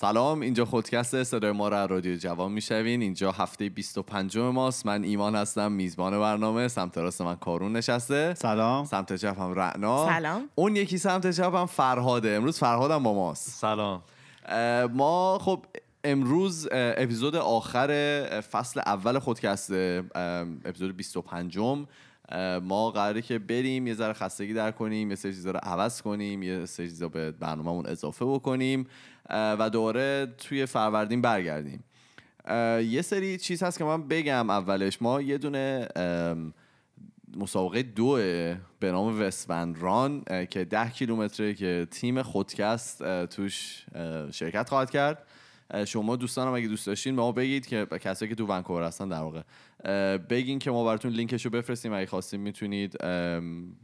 سلام اینجا خودکست صدای ما را رادیو جوان می‌شوین اینجا هفته 25 ماست. من ایمان هستم میزبان برنامه. سمت راست من کارون نشسته. سلام. سمت چپ هم رعنا. سلام. اون یکی سمت چپ هم فرهاده. امروز فرهادم با ماست. سلام. ما خب امروز اپیزود آخر فصل اول خودکسته اه، اپیزود 25 اه، ما قراره که بریم یه ذره خستگی در کنیم یه سری چیزا رو عوض کنیم یه سری چیزا به برنامهمون اضافه بکنیم. و دوباره توی فروردین برگردیم. یه سری چیز هست که من بگم اولش. ما یه دونه مسابقه دوه به نام وستوند ران که ده کیلومتره که تیم خودکست توش شرکت خواهد کرد. شما دوستانم اگه دوست داشتین به ما بگید که کسایی که تو ونکوور هستن در واقع بگین که ما براتون لینکش رو بفرستیم. اگه خواستین می‌تونید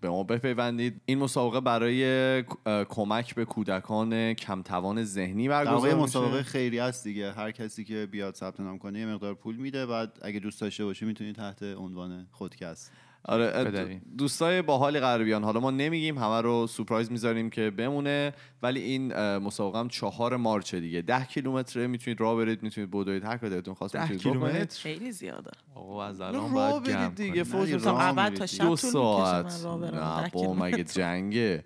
به ما بپیوندید. این مسابقه برای کمک به کودکان کمتوان ذهنی برگزار میشه. مسابقه خیری است دیگه. هر کسی که بیاد ثبت نام کنه یه مقدار پول میده. بعد اگه دوست داشته باشی می‌تونی تحت عنوان خودکست. آره. دوستای باحالی قرار بیان حالا ما نمیگیم همه رو سورپرایز می‌ذاریم که بمونه ولی این مسابقه هم چهار مارچه دیگه. ده کیلومتره می‌تونید راه برید می‌تونید بدوید. هر کاری دلتون خواست ده می‌تونید کیلومتر؟ خیلی زیاده. آقا از الان باید برید دیگه. فوز دو ساعت. نه با مگه کیلومتر. جنگه.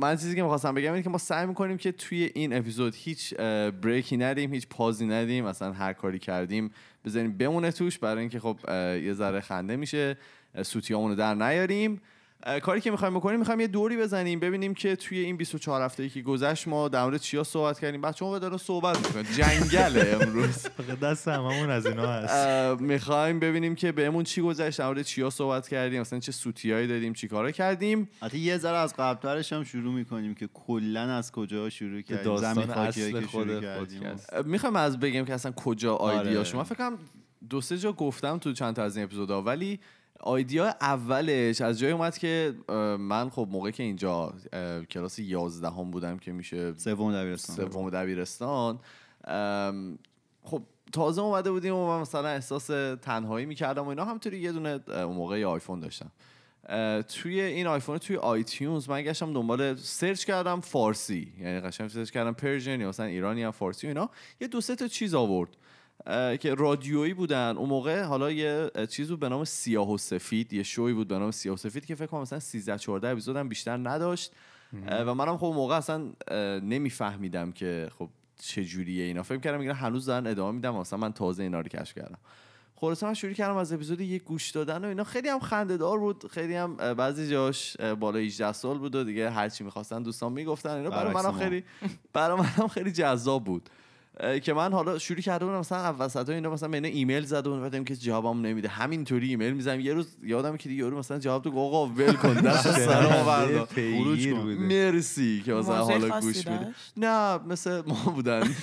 من چیزی که می‌خواستم بگم اینه که ما سعی می‌کنیم که توی این اپیزود هیچ بریکی ندیم هیچ پازی ندیم. مثلا هر کاری کردیم بذاریم بمونه توش برای اینکه خب یه ذره خنده میشه سوتیامونو در نیاریم. کاری که می‌خوایم بکنیم می‌خوایم یه دوری بزنیم ببینیم که توی این 24 هفته که گذشت ما در مورد چیا صحبت کردیم. بچه ها دارن صحبت می‌کنن جنگله امروز. دست هممون از اینا هست. می‌خوایم ببینیم که بهمون چی گذشت در مورد چیا صحبت کردیم مثلا چه سوتیایی دادیم چی کارا کردیم. حتی یه ذره از قبلترش هم شروع می‌کنیم که کلا از کجا شروع کردیم زمین اصل که خود. می‌خوایم از بگیم که اصلا کجا آیدیا آره. شما. فکر کنم دو سه جا گفتم تو چند تا از این اپیزودا ولی آیدیا اولش از جای اومد که من خب موقع که اینجا کلاس 11 هم بودم که میشه سوم دبیرستان. سوم دبیرستان. خب تازه اومده بودیم و من مثلا احساس تنهایی می‌کردم و اینا. همینطوری یه دونه اون موقع یه آیفون داشتم. توی این آیفون توی آیتیونز من گشتم دنبال search کردم فارسی. یعنی قشنگ search کردم Persian یا مثلا ایرانی هم فارسی و اینا. یه دو سه تا چیز آورد. که رادیویی بودن. اون موقع حالا یه اه، چیز بود به نام سیاه و سفید یه شوی بود به نام سیاه و سفید که فکر کنم مثلا 13 14 اپیزود هم بیشتر نداشت. و منم خب اون موقع اصلا نمیفهمیدم که خب چه جوریه اینا. فکر کردم اینا هنوز دارن ادامه میدم مثلا من تازه اینا رو کشف کردم. خلاصه من شروع کردم از اپیزود یک گوش دادن و اینا. خیلی هم خنده دار بود خیلی هم بعضی جاش بالا 18 سال بود و دیگه هر چی می‌خواستن دوستان می‌گفتن اینا. برای منم. خیلی برای منم خیلی جذاب بود. که من حالا شروع کرده بودم مثلا وسط اینا مثلا به اینا ایمیل زده بودم بعدم که جوابم نمیده. همینطوری ایمیل می‌زنم. یه روز یادم که دیگه یارو مثلا جواب تو آقا ول کن دست سلام بردار. پیگیر بوده. مرسی که مثلا حالا گوش میده؟ نه مثل ما بودن.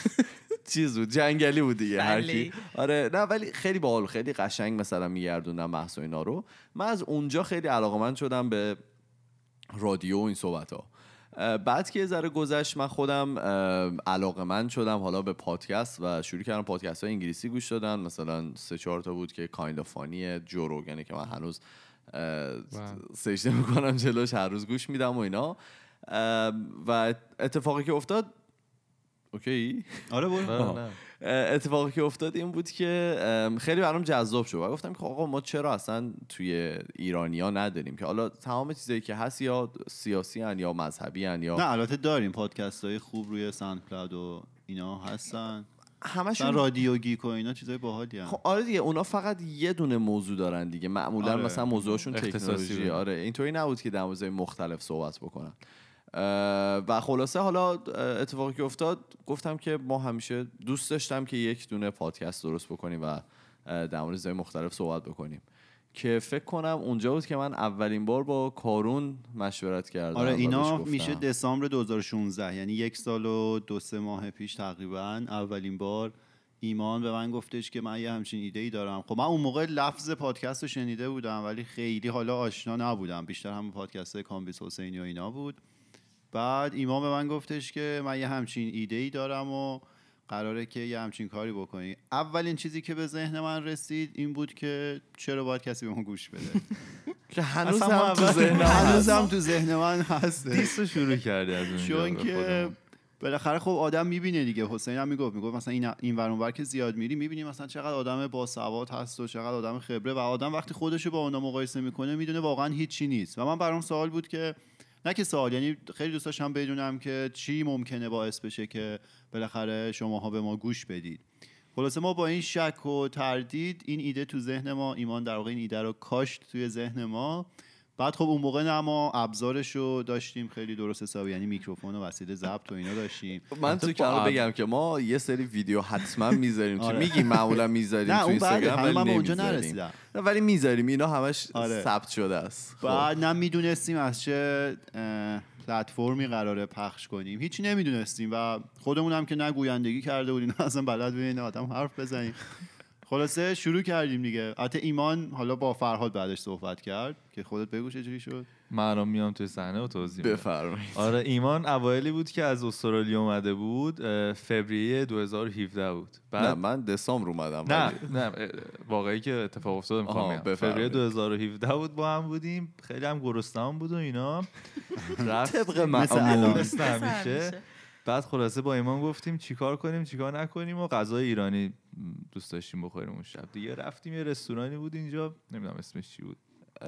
چیز بود جنگلی بود دیگه هر کی. بله. آره نه ولی خیلی باحال خیلی قشنگ مثلا میگردوندم بحث و اینا رو. من از اونجا خیلی علاقمند شدم به رادیو و این صحبت ها بعد که یه ذره گذشت من خودم علاقه من شدم حالا به پادکست و شروع کردم پادکست های انگلیسی گوش دادن. مثلا سه چهار تا بود که کایند فانی جو روگنه که من هنوز سجده می‌کنم جلوش هر روز گوش میدم و اینا. و اتفاقی که افتاد OK؟ آره برو. نه. اتفاقی که افتاد این بود که خیلی برام جذاب شد. و گفتم که آقا ما چرا اصلا توی ایرانیا نداریم که حالا تمام چیزایی که هست یا سیاسی هن یا مذهبی هن یا نه البته داریم. پادکست های خوب روی ساند کلاود و اینا هستن. همشون رادیو گیک و اینا چیزای باحالی خب آره دیگه اونا فقط یه دونه موضوع دارن دیگه. معمولا آره. مثلا موضوعشون تکنولوژی. آره اینطوری نبود که در مختلف صحبت بکنن. و خلاصه حالا اتفاقی که افتاد گفتم که ما همیشه دوست داشتم که یک دونه پادکست درست بکنیم و در مورد مختلف صحبت بکنیم. که فکر کنم اونجا بود که من اولین بار با کارون مشورت کردم آره اینا. میشه دسامبر 2016 یعنی یک سال و دو سه ماه پیش تقریبا اولین بار ایمان به من گفتش که من یه همچین ایده ای دارم. خب من اون موقع لفظ پادکست رو شنیده بودم ولی خیلی حالا آشنا نبودم. بیشتر هم پادکست کامبیس حسینی و اینا بود. بعد ایمان به من گفتش که من یه همچین ایده ای دارم و قراره که یه همچین کاری بکنی. اولین چیزی که به ذهن من رسید این بود که چرا باید کسی به ما گوش بده. که هنوز هم تو ذهنم هنوز. هم تو ذهن من هست دیس رو شروع کردی از اونجا چون که. بالاخره خب آدم می‌بینه دیگه. حسین هم می‌گفت می‌گفت مثلا این این ور اونور که زیاد میری می‌بینی مثلا چقدر آدم باسواد هست و چقدر آدم خبره و آدم وقتی خودشو با اونا مقایسه می‌کنه می‌دونه واقعا هیچی نیست. و من برام سوال بود که نه که سوال یعنی خیلی دوست داشتم بدونم که چی ممکنه باعث بشه که بالاخره شماها به ما گوش بدید. خلاصه ما با این شک و تردید این ایده تو ذهن ما ایمان در واقع این ایده رو کاشت توی ذهن ما. بعد خب اون موقع نه ما ابزارش رو داشتیم خیلی درست حسابی یعنی میکروفون و وسیله ضبط و اینا داشتیم من تو کلام با بگم که ما یه سری ویدیو حتما می‌ذاریم که آره. میگیم معمولا می‌ذاریم نه تو اینستاگرام ولی اونجا. نرسیدم ولی می‌ذاریم اینا همش آره. ثبت شده است خب. بعد نه می‌دونستیم از چه پلتفرمی قراره پخش کنیم هیچی نمی‌دونستیم و خودمون هم که نه گویندگی کرده بودیم اصلا بلد بودیم آدم حرف بزنیم خلاصه شروع کردیم دیگه. حتی ایمان حالا با فرهاد بعدش صحبت کرد که خودت بگو چجوری شد. من الان میام توی صحنه و توضیح. بفرمایید. آره ایمان اوایلی بود که از استرالیا اومده بود فوریه 2017 بود. نه بعد من دسامبر اومدم نه ولی- نه واقعی که اتفاق افتاد می‌خوام. فوریه 2017 بود با هم بودیم. خیلی هم گرسنه‌ام بود و اینا. رفت طبق معمول. همیشه. بعد خلاصه با ایمان گفتیم چیکار کنیم چیکار نکنیم و غذای ایرانی دوست داشتیم بخوریم اون شب دیگه رفتیم یه رستورانی بود اینجا نمی‌دونم اسمش چی بود.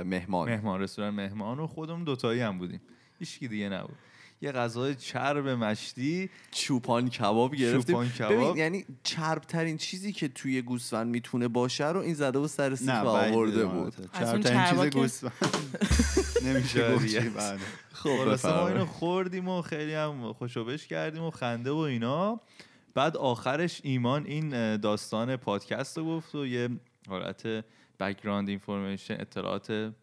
مهمان. مهمان رستوران مهمان و خودمون دوتایی هم بودیم. هیچکی دیگه نبود. یه غذای چرب مشتی چوپان کباب گرفتیم چوپان کباب. ببین یعنی چرب ترین چیزی که توی گوسفند می‌تونه باشه رو این زده و سر سیخ آورده بود چربترین چربا چیز گوسفند نمیشه گفت. بله. خب خلاصه ما اینو. خوردیم و خیلی هم خوش و بش کردیم و خنده و اینا بعد آخرش ایمان این داستان پادکست رو گفت و یه حالت background information اطلاعات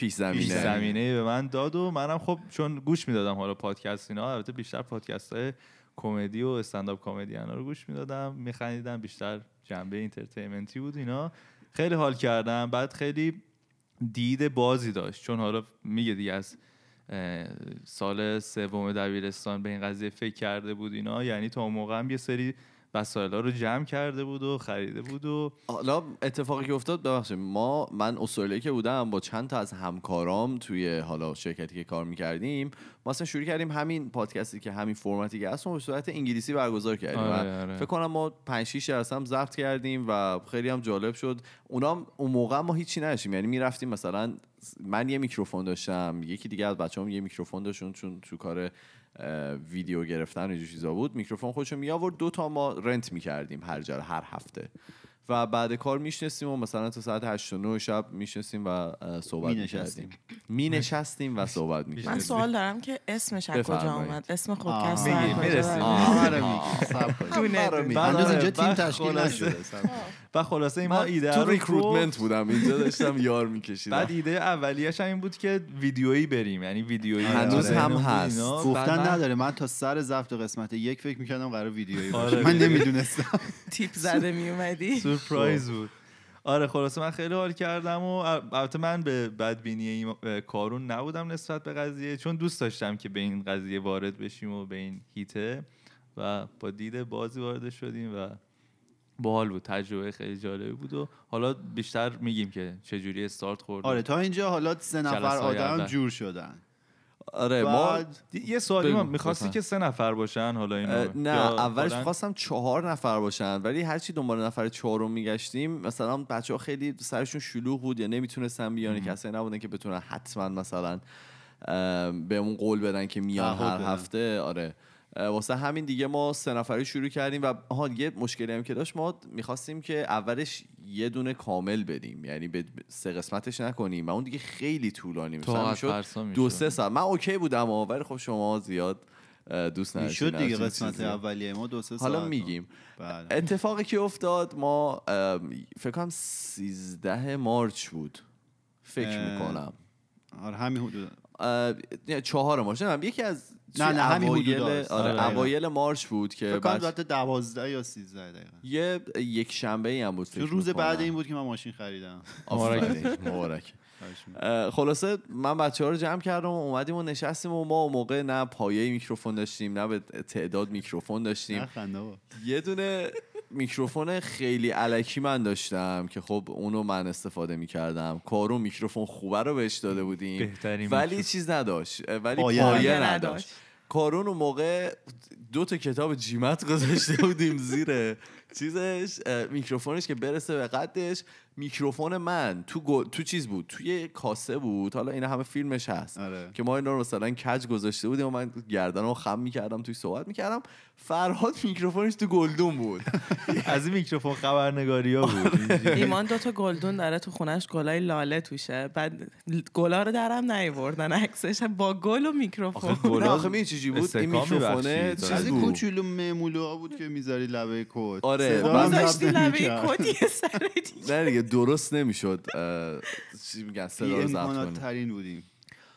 پیش پیش زمینه زمینه به من داد و منم خب چون گوش می‌دادم حالا پادکست اینا البته بیشتر پادکست های کمدی و استنداپ کمدی اینا رو گوش می‌دادم میخندیدم بیشتر جنبه اینترتینمنتی بود اینا. خیلی حال کردم بعد خیلی دید بازی داشت. چون حالا میگه دیگه از سال سوم دبیرستان به این قضیه فکر کرده بود اینا یعنی تا اون موقع هم یه سری وسایل رو جمع کرده بود و خریده بود و حالا اتفاقی که افتاد ببخشید ما من استرالیا که بودم با چند تا از همکارام توی حالا شرکتی که کار می‌کردیم ما اصلا شروع کردیم همین پادکستی که همین فرمتی که رو به صورت انگلیسی برگزار کردیم. آره، آره. فکر کنم ما 5 6 درصد هم ضبط کردیم و خیلی هم جالب شد. اونام اون موقع ما هیچی نداشتیم. یعنی می‌رفتیم مثلا من یه میکروفون داشتم یکی دیگه از بچه‌ام یه میکروفون داشتون چون تو کار ویدیو گرفتن و چیزا بود میکروفون خودشو می آورد دو تا ما رنت می‌کردیم هر جا هر هفته و بعد کار میشنستیم و مثلا تا ساعت 8 و 9 شب میشنستیم و صحبت. می‌کردیم می نشستیم و صحبت من می‌کردیم سوال دارم که اسمش از کجا. آمد اسم. خودکست از می‌رسیم. آره. بعد هنوز آره، اینجا تیم بعد تشکیل نشده. و خلاصه این ما ایده تو رو ریکروتمنت. بودم اینجا داشتم یار میکشیدم بعد ایده اولیش هم این بود که ویدیویی بریم یعنی ویدیویی هنوز آره. هم بود هست. گفتن من- نداره من تا سر ضبط قسمت یک فکر می‌کردم قرار ویدیویی باشه آره. من نمی‌دونستم تیپ زده می اومدی سورپرایز بود آره خلاصه من خیلی حال کردم و البته من به بدبینی کارون نبودم نسبت به قضیه چون دوست داشتم که به این قضیه وارد بشیم و به این هیته و با دید بازی وارد شدیم و باحال بود تجربه خیلی جالبی بود و حالا بیشتر میگیم که چجوری استارت خورد آره تا اینجا حالا سه نفر آدم. جور شدن آره ما دی- یه سوالی ما می‌خواستی. که سه نفر باشن حالا اینا اه، نه اولش؟ خواستم چهار نفر باشن ولی هرچی دنبال نفر چهارم میگشتیم مثلا بچه ها خیلی سرشون شلوغ بود یا نمی‌تونستن بیان یا کسایی نبودن که بتونن حتما مثلا اه، بهمون قول بدن که میان هر بدن. هفته آره واسه همین دیگه ما سه نفری شروع کردیم و ها یه مشکلی هم که داشت ما می‌خواستیم که اولش یه دونه کامل بدیم. یعنی به سه قسمتش نکنیم. و اون دیگه خیلی طولانی می‌شد. دو سه ساعت. من اوکی بودم ولی خب شما زیاد دوست نداشتین می‌شد دیگه قسمت. اولیه. ما دو سه حالا ساعت میگیم. بله. اتفاقی که افتاد ما فکر کنم 13 مارچ بود. فکر می‌کنم. آره همین حدود. چهار مارچ. یکی از نه، نه، همین است. آره آره، اوایل مارچ بود که فکر کنم بعد دوازده یا سیزده دقیقه یه یک شنبه ای هم بود فکر تو روز. بعد این بود که من ماشین خریدم. مبارک. اه، خلاصه من بچه ها رو جمع کردم و اومدیم و نشستیم و ما اون موقع نه پایه میکروفون داشتیم نه به تعداد میکروفون داشتیم. یه دونه میکروفون خیلی الکی من داشتم که خب اونو من استفاده می‌کردم کارون میکروفون خوبه رو بهش داده بودیم بهترین ولی میکروفون. چیز نداشت ولی پایه پایه, نداشت. نداشت کارون اون موقع دو تا کتاب GMAT گذاشته بودیم زیر چیزش میکروفونش که برسه به قدش میکروفون من تو گل- تو چیز بود؟ توی کاسه بود. حالا اینا همه فیلمش هست. آره. که ما اینا رو مثلا کج گذاشته بودیم و من گردنمو خم می‌کردم توی صحبت می‌کردم. فرهاد میکروفونش تو گلدون بود. از این میکروفون خبرنگاری ها بود اینجوری. ایمان دوتا گلدون داره تو خونش گلای لاله توشه. بعد گلا رو درم نیوردن عکسش با گل و میکروفون. گلا آخه چی چیزی بود؟ این میکروفونه. چیز از این بود کوچولو معمولو ها بود که می‌ذاری لبه کت. آره، صدا من لبه نمی‌کرد. کتی سر دیگه درست نمی‌شد چی میگن صدا رو ترین بودیم.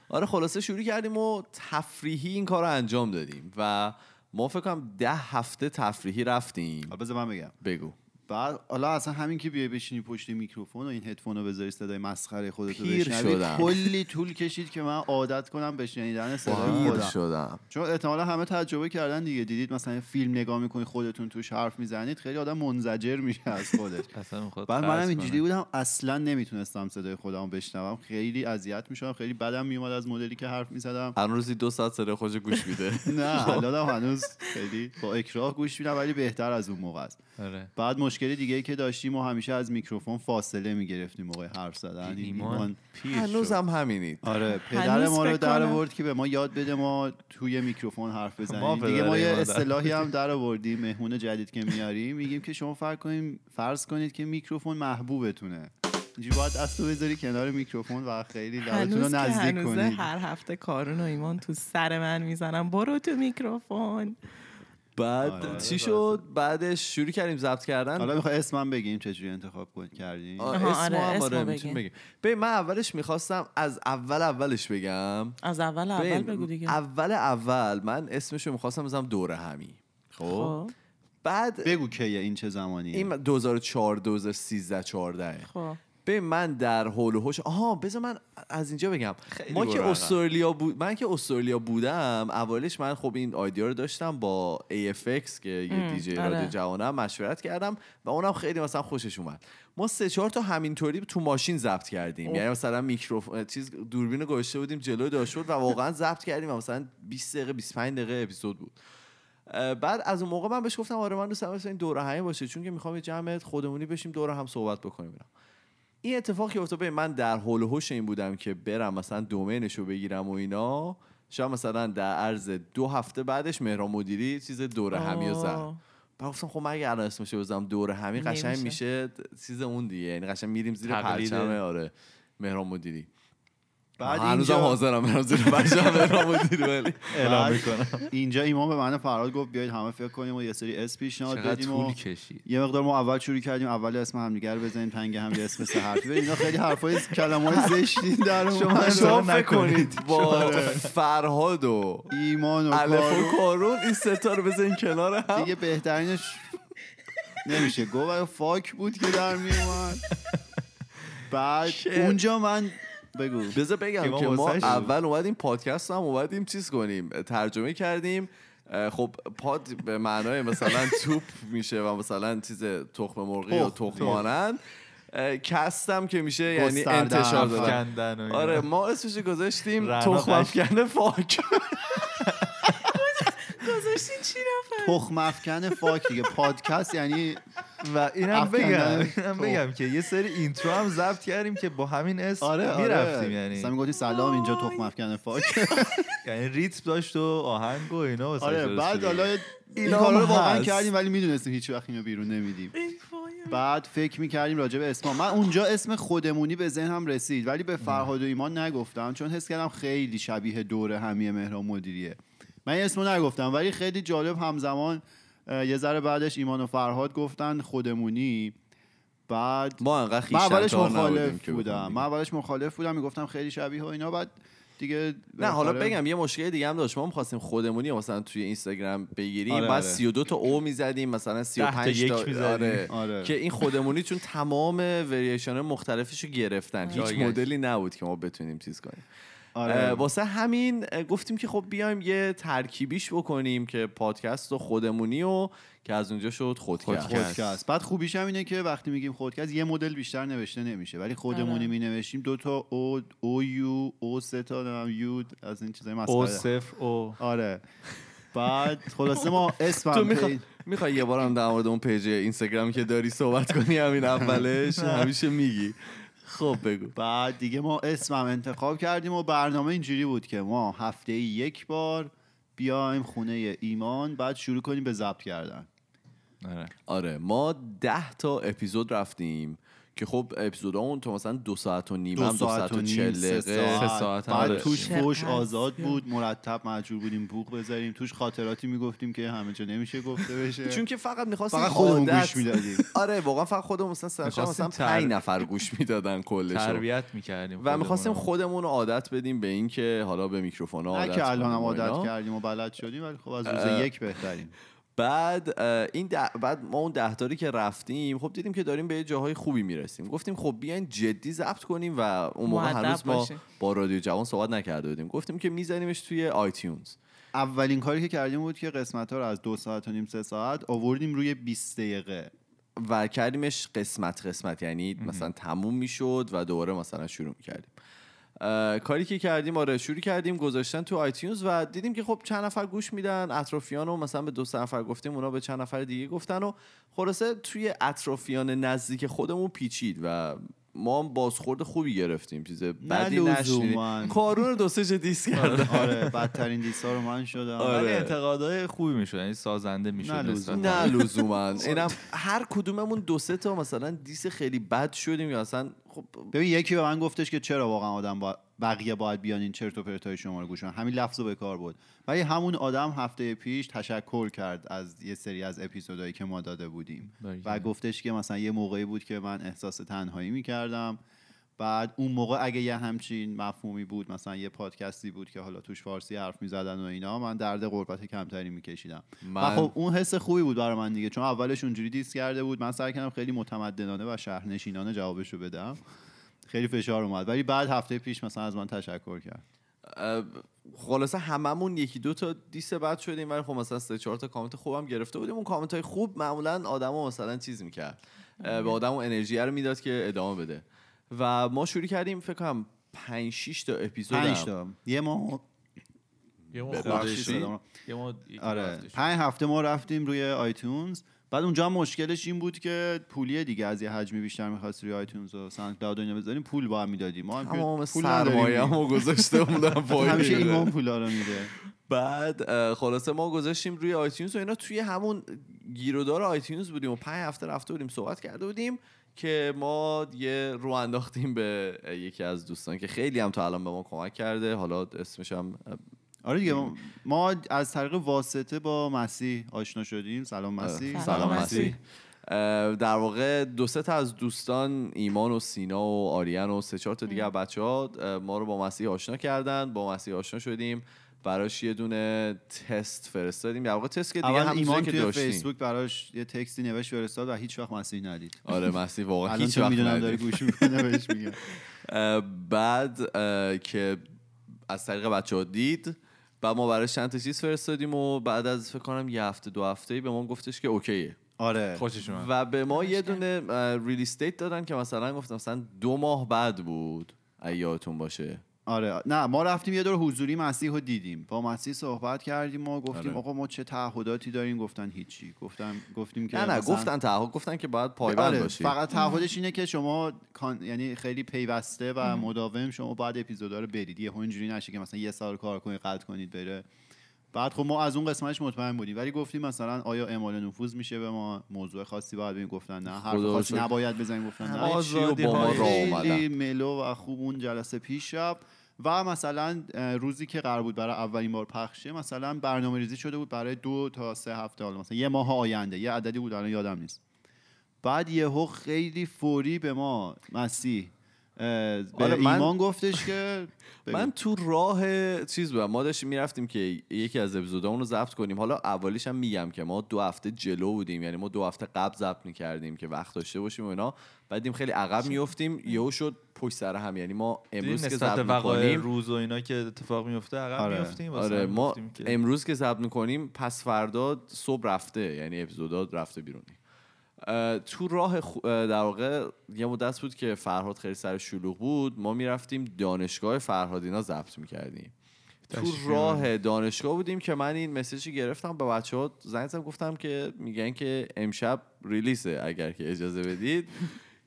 آره خلاصه شروع کردیم و تفریحی این کار رو انجام دادیم و ما فکر کنم ده هفته تفریحی رفتیم. بذار من بگم. بگو. بعد حالا اصلا همین که بیای بشینی پشت میکروفون و این هدفون رو بذاری صدای مسخره خودتو پیر بشنوی. کلی طول کشید که من عادت کنم به شنیدن صدای خودم. شدم. چون احتمالا همه تجربه کردن دیگه. دیدید مثلا فیلم نگاه می‌کنید خودتون توش حرف می‌زنید خیلی آدم منزجر میشه از خودش. می‌خواد بعد منم. اینجوری بودم اصلا نمی‌تونستم صدای خودم بشنوم. خیلی اذیت می‌شدم خیلی بدم میومد از مدلی که حرف می‌زدم. هر روزی دو ساعت صدای خودش گوش میده. نه الانم هنوز خیلی با اکراه گوش میدم ولی بهتر از اون موقع است. آره. بعد مشکلی دیگه ای که داشتیم و همیشه از میکروفون فاصله می‌گرفتیم موقع حرف زدن. ایمان پیر هنوز. هم همینید. آره پدر ما رو در. آورد که به ما یاد بده ما توی میکروفون حرف بزنیم. دیگه ما یه ایمان در اصطلاحی هم در آوردیم مهمون جدید که میاریم. میگیم که شما فرض کنیم فرض کنید که میکروفون محبوبتونه. اینجوری باید دستو بذاری کنار میکروفون و خیلی لبتون رو نزدیک کنید. هر هفته کارون و ایمان تو سر من می‌زنم. برو تو میکروفون. بعد آره. چی شد؟ بعدش شروع کردیم ضبط کردن. حالا می‌خوای اسمم بگیم چجوری انتخاب کن- کردیم؟ آها، اسم آره، آره بگیم. می‌تونیم بگیم. ببین من اولش می‌خواستم از اول اولش بگم. از اول اول بگو دیگه. اول اول من اسمشو می‌خواستم بزنم دوره همی. خب؟ خب. بعد بگو کیه این چه زمانیه. این 2004 2013 14 خب. ببین من در حول و حوش آها بذار من از اینجا بگم ما که. استرالیا بود من که استرالیا بودم اولش من خب این آیدیا رو داشتم با AFX که یه دیجی آره. رادیو جوانم مشورت کردم و اونم خیلی مثلا خوشش اومد ما سه چهار تا همینطوری تو ماشین ضبط کردیم اوه. یعنی مثلا میکروفون چیز دوربین رو گذاشته بودیم جلوی داشبورد و واقعا ضبط کردیم و مثلا 20 دقیقه 25 دقیقه اپیزود بود بعد از اون موقع من بهش گفتم آره من دوست دارم این دوره همی باشه چون که می‌خوام یه جمع خودمونی بشیم دوره هم صحبت بکنیم این اتفاقی افتاد ببین من در حول و حوش این بودم که برم مثلا دومینش رو بگیرم و اینا شاید مثلا در عرض دو هفته بعدش مهران مدیری چیز دوره همی رو زد. بعد گفتم خب من اگه الان اسمشو بزنم دوره همی قشنگ. میشه چیز اون دیگه یعنی قشنگ میریم زیر. پرچم آره مهران مدیری بعد هنوزم اینجا حاضرم برم زیر مدیری ولی. اعلام می‌کنم. اینجا ایمان به من و فرهاد گفت بیایید همه فکر کنیم و یه سری اس پیشنهاد بدیم و کشید. یه مقدار ما اول شروع کردیم اول اسم همدیگه رو بزنیم تنگ هم یه اسم سه حرفی اینا خیلی حرفای کلمات زشتی در شما. شما نکنید. فکر کنید با فرهاد و ایمان و الف و کارو کارون این ستا رو بزنین کنار هم. دیگه بهترینش نمیشه. گفت ولی فاک بود که در میومد بعد اونجا من بگو بذار بگم که ما. اول اومدیم پادکست هم اومدیم چیز کنیم ترجمه کردیم خب پاد به معنای مثلا توپ میشه و مثلا چیز تخم مرغی و تخم. تخم مانند اه، کستم که میشه یعنی انتشار. دادن. آره ما اسمش گذاشتیم تخم. افکن فاک گذاشتین چی رفت تخم افکن فاک دیگه پادکست یعنی و اینم بگم اینم تو. بگم که یه سری اینترو هم ضبط کردیم که با همین اسم آره می‌رفتیم آره یعنی مثلا می‌گفتی سلام اینجا تخم افکن فاک یعنی ریتم داشت و آهنگ و اینا واسه آره بعد. حالا این اینا کارا رو واقعا. کردیم ولی می‌دونستیم هیچ وقت اینو بیرون نمیدیم. بعد فکر می‌کردیم راجع به اسم من اونجا اسم خودمونی به ذهنم رسید ولی به فرهاد و ایمان نگفتم چون حس کردم خیلی شبیه دوره همیه مهران مدیریه من این اسمو نگفتم ولی خیلی جالب همزمان یه ذره بعدش ایمان و فرهاد گفتن خودمونی بعد ما انقدر من اولش مخالف بودم. من اولش مخالف بودم می‌گفتم خیلی شبیه و اینا بعد دیگه نه حالا بگم یه مشکل دیگه هم داشت ما می‌خواستیم خودمونی مثلا توی اینستاگرام بگیریم آره، بعد آره. 32 تا او می‌زدیم مثلا 35 یک تا می‌زدیم. آره. آره. که این خودمونی چون تمام وریشن مختلفش رو گرفتن هیچ. مدلی نبود که ما بتونیم چیز کنیم آره. واسه همین گفتیم که خب بیایم یه ترکیبیش بکنیم که پادکست و خودمونی و که از اونجا شد خودکست. خودکست. بعد خوبیش هم اینه که وقتی میگیم خودکست یه مدل بیشتر نوشته نمیشه. ولی خودمونی آره. می نوشیم دو تا او او یو او سه تا یو از این چیزای مسخره. او صفر او. آره. بعد خلاصه ما اسم تو هم می‌خوای می‌خوای یه بارم در مورد اون پیج اینستاگرامی که داری صحبت کنی همین اولش همیشه میگی. خب بگو. بعد دیگه ما اسمم انتخاب کردیم و برنامه اینجوری بود که ما هفته ای یک بار بیایم خونه ایمان بعد شروع کنیم به ضبط کردن. آره. آره ما ده تا اپیزود رفتیم. که خب اپیزودامون تو مثلا دو ساعت و نیم دو ساعت و و چل سه دقیقه. ساعت, سه ساعت هم بعد آره. توش فوش آزاد. بود مرتب مجبور بودیم بوق بذاریم توش خاطراتی می‌گفتیم که همه جا نمیشه گفته بشه. چون که فقط می‌خواستیم فقط خودمون گوش می‌دادیم. آره واقعا فقط خودمون مثلا می‌خواستیم مثلا تر- نفر گوش می‌دادن کلش تربیت می‌کردیم و می‌خواستیم خودمون رو عادت بدیم به اینکه حالا به میکروفون نه عادت که الان هم عادت. کردیم و بلد شدیم ولی خب از روز. یک بهتریم. بعد این ده- بعد ما اون ده تاری که رفتیم خب دیدیم که داریم به یه جاهای خوبی می‌رسیم. گفتیم خب بیاین جدی ضبط کنیم و اون موقع هنوز ما. با رادیو جوان صحبت نکرده بودیم. گفتیم که میزنیمش توی آیتیونز. اولین کاری که کردیم بود که قسمت ها رو از دو ساعت و نیم سه ساعت آوردیم روی 20 دقیقه. و کردیمش قسمت قسمت. یعنی مثلا تموم می‌شد و دوباره مثلا شروع می‌کردیم. کاری که کردیم آره شروع کردیم گذاشتن تو آیتیونز و دیدیم که خب چند نفر گوش میدن اطرافیان رو مثلا به دو سه نفر گفتیم اونا به چند نفر دیگه گفتن و خلاصه توی اطرافیان نزدیک خودمون پیچید و ما هم بازخورد خوبی گرفتیم چیز بدی. نشنیدیم کارون رو دو سه دیس کردن آره بدترین دیسا رو من شدم آره. انتقادهای خوبی می‌شد یعنی سازنده می‌شد. نه لزوما اینم هر کدوممون دو سه تا مثلا دیس خیلی بد شدیم یا اصلا خب ببین یکی به من گفتش که چرا واقعا آدم با... بقیه باید بیان این چرت و پرتای شما رو گوش همین لفظ رو به کار بود ولی همون آدم هفته پیش تشکر کرد از یه سری از اپیزودهایی که ما داده بودیم. باریکلا. و گفتش که مثلا یه موقعی بود که من احساس تنهایی می‌کردم. بعد اون موقع اگه یه همچین مفهومی بود مثلا یه پادکستی بود که حالا توش فارسی حرف می‌زدن و اینا من درد غربت کمتری میکشیدم. و من خب اون حس خوبی بود برای من دیگه چون اولش اونجوری دیس کرده بود. من سعی کردم خیلی متمدنانه و شهرنشینانه جوابشو بدم. خیلی فشار اومد. ولی بعد هفته پیش مثلا از من تشکر کرد. خلاصه هممون یکی دو تا دیس بد شدیم ولی خب مثلا سه چهار تا کامنت خوبم گرفته بودیم. اون کامنت های خوب معمولا آدمو مثلا چیز می‌کرد. به آدم انرژی رو می‌داد که ادامه بده. و ما شروع کردیم فکر کنم 5 6 تا اپیزود پنج. تا. یه ما یه ما آره. پنج هفته ما رفتیم روی iTunes. بعد اونجا هم مشکلش این بود که پولیه دیگه. از یه حجمی بیشتر می‌خواست روی iTunes و SoundCloud و اینا بذاریم پول با هم می‌دادیم. ما هم پول. سرمایه‌مو گذاشته بودم پای همیشه. ایمان پولا رو میده. بعد خلاصه ما گذاشتیم روی آیتیونز و اینا توی همون گیرودار آیتیونز بودیم و پنج هفته رفته بودیم صحبت کرده بودیم. که ما یه رو انداختیم به یکی از دوستان که خیلی هم تا الان به ما کمک کرده. حالا اسمش هم آره دیگه ما- ما از طریق واسطه با مسیح آشنا شدیم. سلام مسیح. سلام مسیح. در واقع دو سه تا از دوستان ایمان و سینا و آریان و سه چهار تا دیگه بچه ها ما رو با مسیح آشنا کردن. با مسیح آشنا شدیم. براش یه دونه تست فرستادیم. در واقع تست که دیگه هم ایمان که توی داشتیم. فیسبوک براش یه تکستی نوشت فرستاد و هیچ وقت مسیح ندید. آره مسیح واقعا هیچ تو وقت می‌دونم. داره گوش می‌کنه بهش میگه بعد اه، که از طریق بچه ها دید بعد ما براش چند تا چیز فرستادیم و بعد از فکر کنم یه هفته دو هفته به ما گفتش که اوکیه. آره. خوشش اومد. و به ما یه دونه ریل استیت دادن که مثلا گفتم مثلا دو ماه بعد بود اگه یادتون باشه. آره. نه ما رفتیم یه دور حضوری مسیح رو دیدیم. با مسیح صحبت کردیم و گفتیم آره. آقا ما چه تعهداتی داریم؟ گفتن هیچی. گفتم گفتیم که نه نه مثلا- گفتن تعهد گفتن که باید پایبند آره باشی فقط تعهدش اینه که شما کان- یعنی خیلی پیوسته و مداوم شما باید اپیزودا رو برید. یه اینجوری نشه که مثلا یه سال کار کنید قطع کنید بره بعد خب ما از اون قسمتش مطمئن بودیم. ولی گفتیم مثلا آیا اعمال نفوذ میشه به ما؟ موضوع خاصی باید بگیم. گفتن نه. خدا خاصی. نباید بزنیم. گفتن نه. با ما آزادی اومدن؟ ملو و خوب اون جلسه پیش شب و مثلا روزی که قرار بود برای اولین بار پخشه مثلا برنامه ریزی شده بود برای دو تا سه هفته حالا. مثلا یه ماه آینده. یه عددی بود الان یادم نیست. بعد یهو خیلی فوری به ما مسیح به آره، من- ایمان گفتش که بگو. من تو راه چیز بودم. ما داشتیم می‌رفتیم که یکی از اپیزودامون رو ضبط کنیم. حالا اولیش هم میگم که ما دو هفته جلو بودیم. یعنی ما دو هفته قبل ضبط می‌کردیم که وقت داشته باشیم و اینا. بعدیم خیلی عقب میفتیم یهو شد پشت سر هم. یعنی ما امروز که ضبط می‌کنیم روز و اینا که اتفاق میفته عقب آره. میافتیم. آره. ما امروز که ضبط می‌کنیم پس فردا صبح رفته. یعنی اپیزودات رفته بیرون. اه، تو راه خو- در واقع یه مدت بود که فرهاد خیلی سر شلوغ بود. ما می‌رفتیم دانشگاه فرهاد اینا ضبط می‌کردیم. تو راه دانشگاه بودیم که من این مسیجی گرفتم به بچه ها زنگ زدم گفتم که میگن که امشب ریلیسه اگر که اجازه بدید.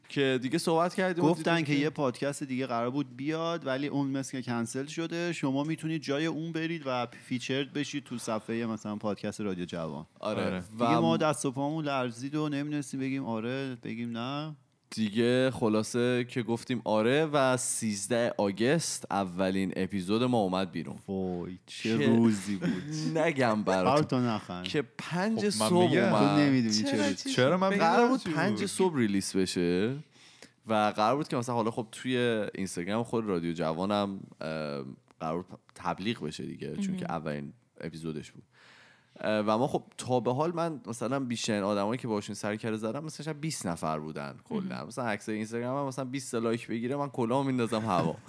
که دیگه صحبت کردیم گفتن که یه پادکست دیگه قرار بود بیاد ولی اون مثل که کنسل شده. شما می‌تونید جای اون برید و فیچرد بشید تو صفحه مثلا پادکست رادیو جوان. آره, آره. و دیگه ما دست و پامون لرزید و نمی‌دونستیم بگیم آره بگیم نه. دیگه خلاصه که گفتیم آره و 13 آگست اولین اپیزود ما اومد بیرون. وای چه روزی بود. نگم براتون. نخند. که پنج خب من صبح اومد. نمی‌دونی چرا چرا من؟ قرار بود پنج؟ صبح ریلیس بشه و قرار بود که مثلا حالا خب توی اینستاگرام خود رادیو جوانم قرار بود تبلیغ بشه دیگه چون که اولین اپیزودش بود. و ما خب تا به حال من مثلا بیشترین آدمایی که باشون سر کله زدم مثلا شاید 20 نفر بودن کلا. مثلا عکس اینستاگرام هم مثلا 20 تا لایک بگیره من کلا میندازم هوا.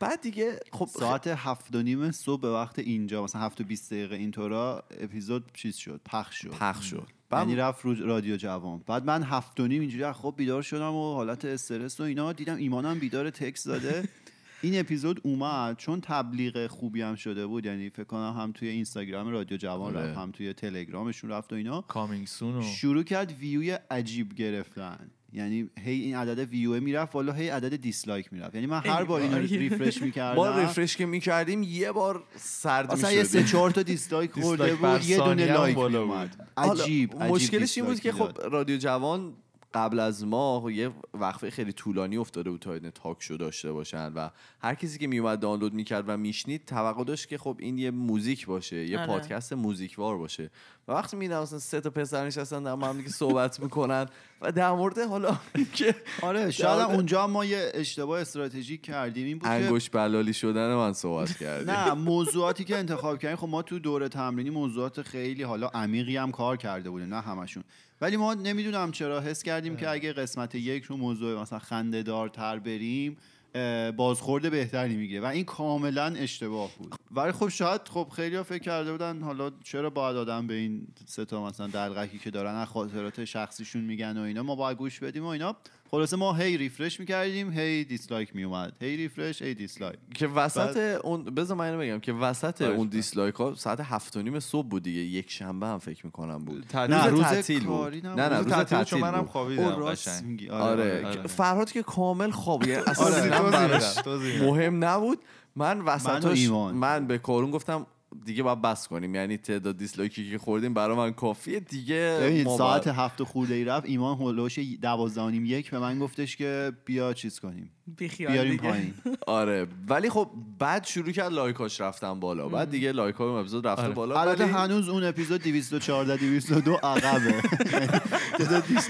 بعد دیگه خب ساعت هفت و نیم صبح به وقت اینجا مثلا هفت و بیست دقیقه اینطورا اپیزود چیز شد پخش شد. پخش شد. یعنی رفت رو رادیو جوان. بعد من هفت و نیم اینجوری خواب بیدار شدم و حالت استرس و اینا. دیدم ایمانم بیدار تکس داده این اپیزود اومد چون تبلیغ خوبی هم شده بود یعنی فکر کنم هم توی اینستاگرام رادیو جوان آره. رفت هم توی تلگرامشون رفت و اینا. کامینگ شروع کرد ویوی عجیب گرفتن. یعنی هی این عدد ویو می‌رفت بالا هی عدد dislike می‌رفت. یعنی من هر بار اینو. refresh می‌کردم. ما refresh که می‌کردیم یه بار سرد مثلا یه سه چهار تا dislike خورده بود یه دونه like بالا میومد عجیب عجیب مشکلش این بود که خب. رادیو جوان قبل از ما خب یه وقفه خیلی طولانی افتاده بود تا این تاک شو داشته باشن و هر کسی که میومد دانلود می‌کرد و میشنید توقع داشت که خب این یه موزیک باشه یه آره. پادکست موزیکوار باشه. و وقتی میدم مثلا سه تا پسر نشستن در هم دیگه صحبت می‌کنن و در مورد حالا که آره شاید اونجا ما یه اشتباه استراتژیک کردیم این بود که انگوش بلالی شدن من صحبت کردیم. نه موضوعاتی که انتخاب کردیم خب ما تو دوره تمرینی موضوعات خیلی حالا عمیقی هم کار کرده بودیم نه همشون. ولی ما نمی‌دونم چرا حس کردیم که اگه قسمت یک رو موضوع مثلا خنده دارتر بریم اه، بازخورد بهتری می‌گیره و این کاملا اشتباه بود. ولی خب شاید خب خیلی ها فکر کرده بودن حالا چرا باید آدم به این سه تا مثلا دلغکی که دارن از خاطرات شخصیشون میگن و اینا ما باید گوش بدیم و اینا. خلاصه ما هی refresh می‌کردیم هی dislike میومد هی refresh هی dislike که وسط اون بذار من اینو بگم که وسط باش، اون. dislike ها ساعت هفت و نیم صبح بود دیگه یک شنبه هم فکر می‌کنم بود تعطیل نه، روز تعطیل بود. نه نه روز تعطیل چون منم. خوابیدم قشنگ آره, آره, آره. فرهاد که کامل خواب یعنی اصلا آره،. مهم نبود من وسطش. من به کارون گفتم دیگه باید بس کنیم. یعنی تعداد dislike ی که خوردیم برای من کافیه. دیگه ساعت هفت خورده ای رفت ایمان هلوش دوازده و نیم یک به من گفتش که بیا چیز کنیم. بیخیال بیاریم دیگه. پایین. آره. ولی خب بعد شروع کرد like اش رفتن بالا. بعد دیگه like ها اپیزود رفته آره. بالا. البته ولی هنوز اون اپیزود 214 202 عقبه.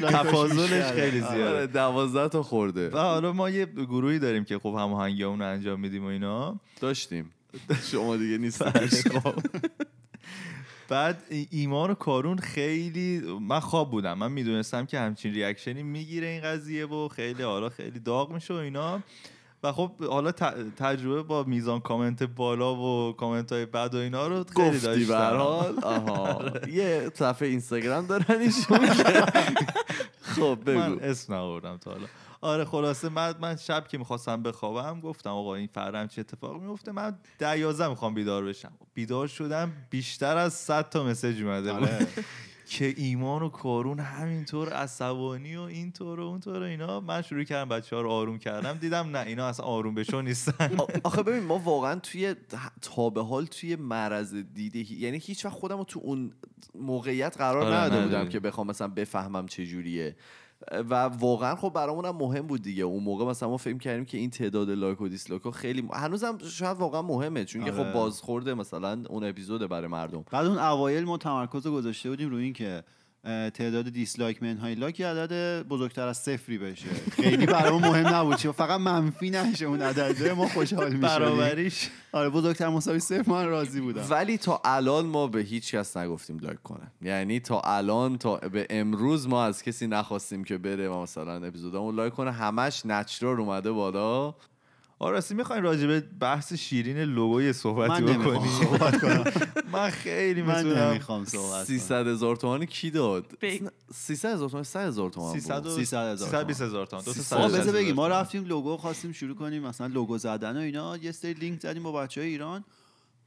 تفاضلش. خیلی آره. زیاده. آره. دوازده تا خورده. و حالا ما یه گروهی داریم که خب هماهنگی اون رو انجام میدیم و اینا. داشتیم. شما دیگه نیست بعد ای- ایمان و کارون خیلی من خواب بودم. من می‌دونستم که همچین ریاکشنی می‌گیره این قضیه و خیلی حالا خیلی داغ میشه و اینا. و خب حالا تجربه با میزان کامنت بالا و کامنت های بد و اینا رو خیلی برحال آها. یه صفحه اینستاگرام دارن ایشون. خب من بگو. اسم نبردم تا حالا. آره خلاصه من, من شب که می‌خواستم بخوابم گفتم آقا این فرم چه اتفاق میفته من ده یازده می‌خوام بیدار بشم. بیدار شدم بیشتر از 100 تا مسیج اومده بود. آره. که ایمان و کارون همینطور عصبانی و اینطور و اونطور و اینا. من شروع کردم بچه ها رو آروم کردم. دیدم نه اینا اصلا آروم بشو نیستن. آخه ببین ما واقعا توی تا به حال توی معرض دیده یعنی هیچ وقت خودم رو تو اون موقعیت قرار آره، نداده بودم. که بخوام مثلا بفهمم چه جوریه. و واقعا خب برامون هم مهم بود دیگه اون موقع مثلا ما فکر کردیم که این تعداد لایک و دیسلایک ها خیلی م- هنوزم شاید واقعا مهمه چون که آره. خب بازخورده مثلا اون اپیزود برای مردم بعد اون اوایل ما تمرکز گذاشته بودیم روی این که اه، تعداد dislike منهای like یه عدد بزرگتر از صفری بشه. خیلی برامون مهم نبود چون فقط منفی نشه اون عدده ما خوشحال میشیم برابریش. آره بزرگتر مساوی صفر من راضی بودم. ولی تا الان ما به هیچ کس نگفتیم like کنه. یعنی تا الان تا به امروز ما از کسی نخواستیم که بره و مثلا اپیزودمون like کنه همش natural اومده بالا. آره راستی می‌خواین راجع به بحث شیرین لوگوی صحبتی من بکنیم؟ صحبت کنم. من خیلی من می‌تونم نمی‌خوام صحبت کنم. 300 هزار تومانی کی داد؟ بگ. 300 هزار تومان 100 هزار تومان 300 بود 300 هزار 320 هزار تومان دو تا 300 ما هزار بذار بگیم ما تومان. رفتیم لوگو خواستیم شروع کنیم مثلا لوگو زدن و اینا. یه سری لینک زدیم با بچه های ایران.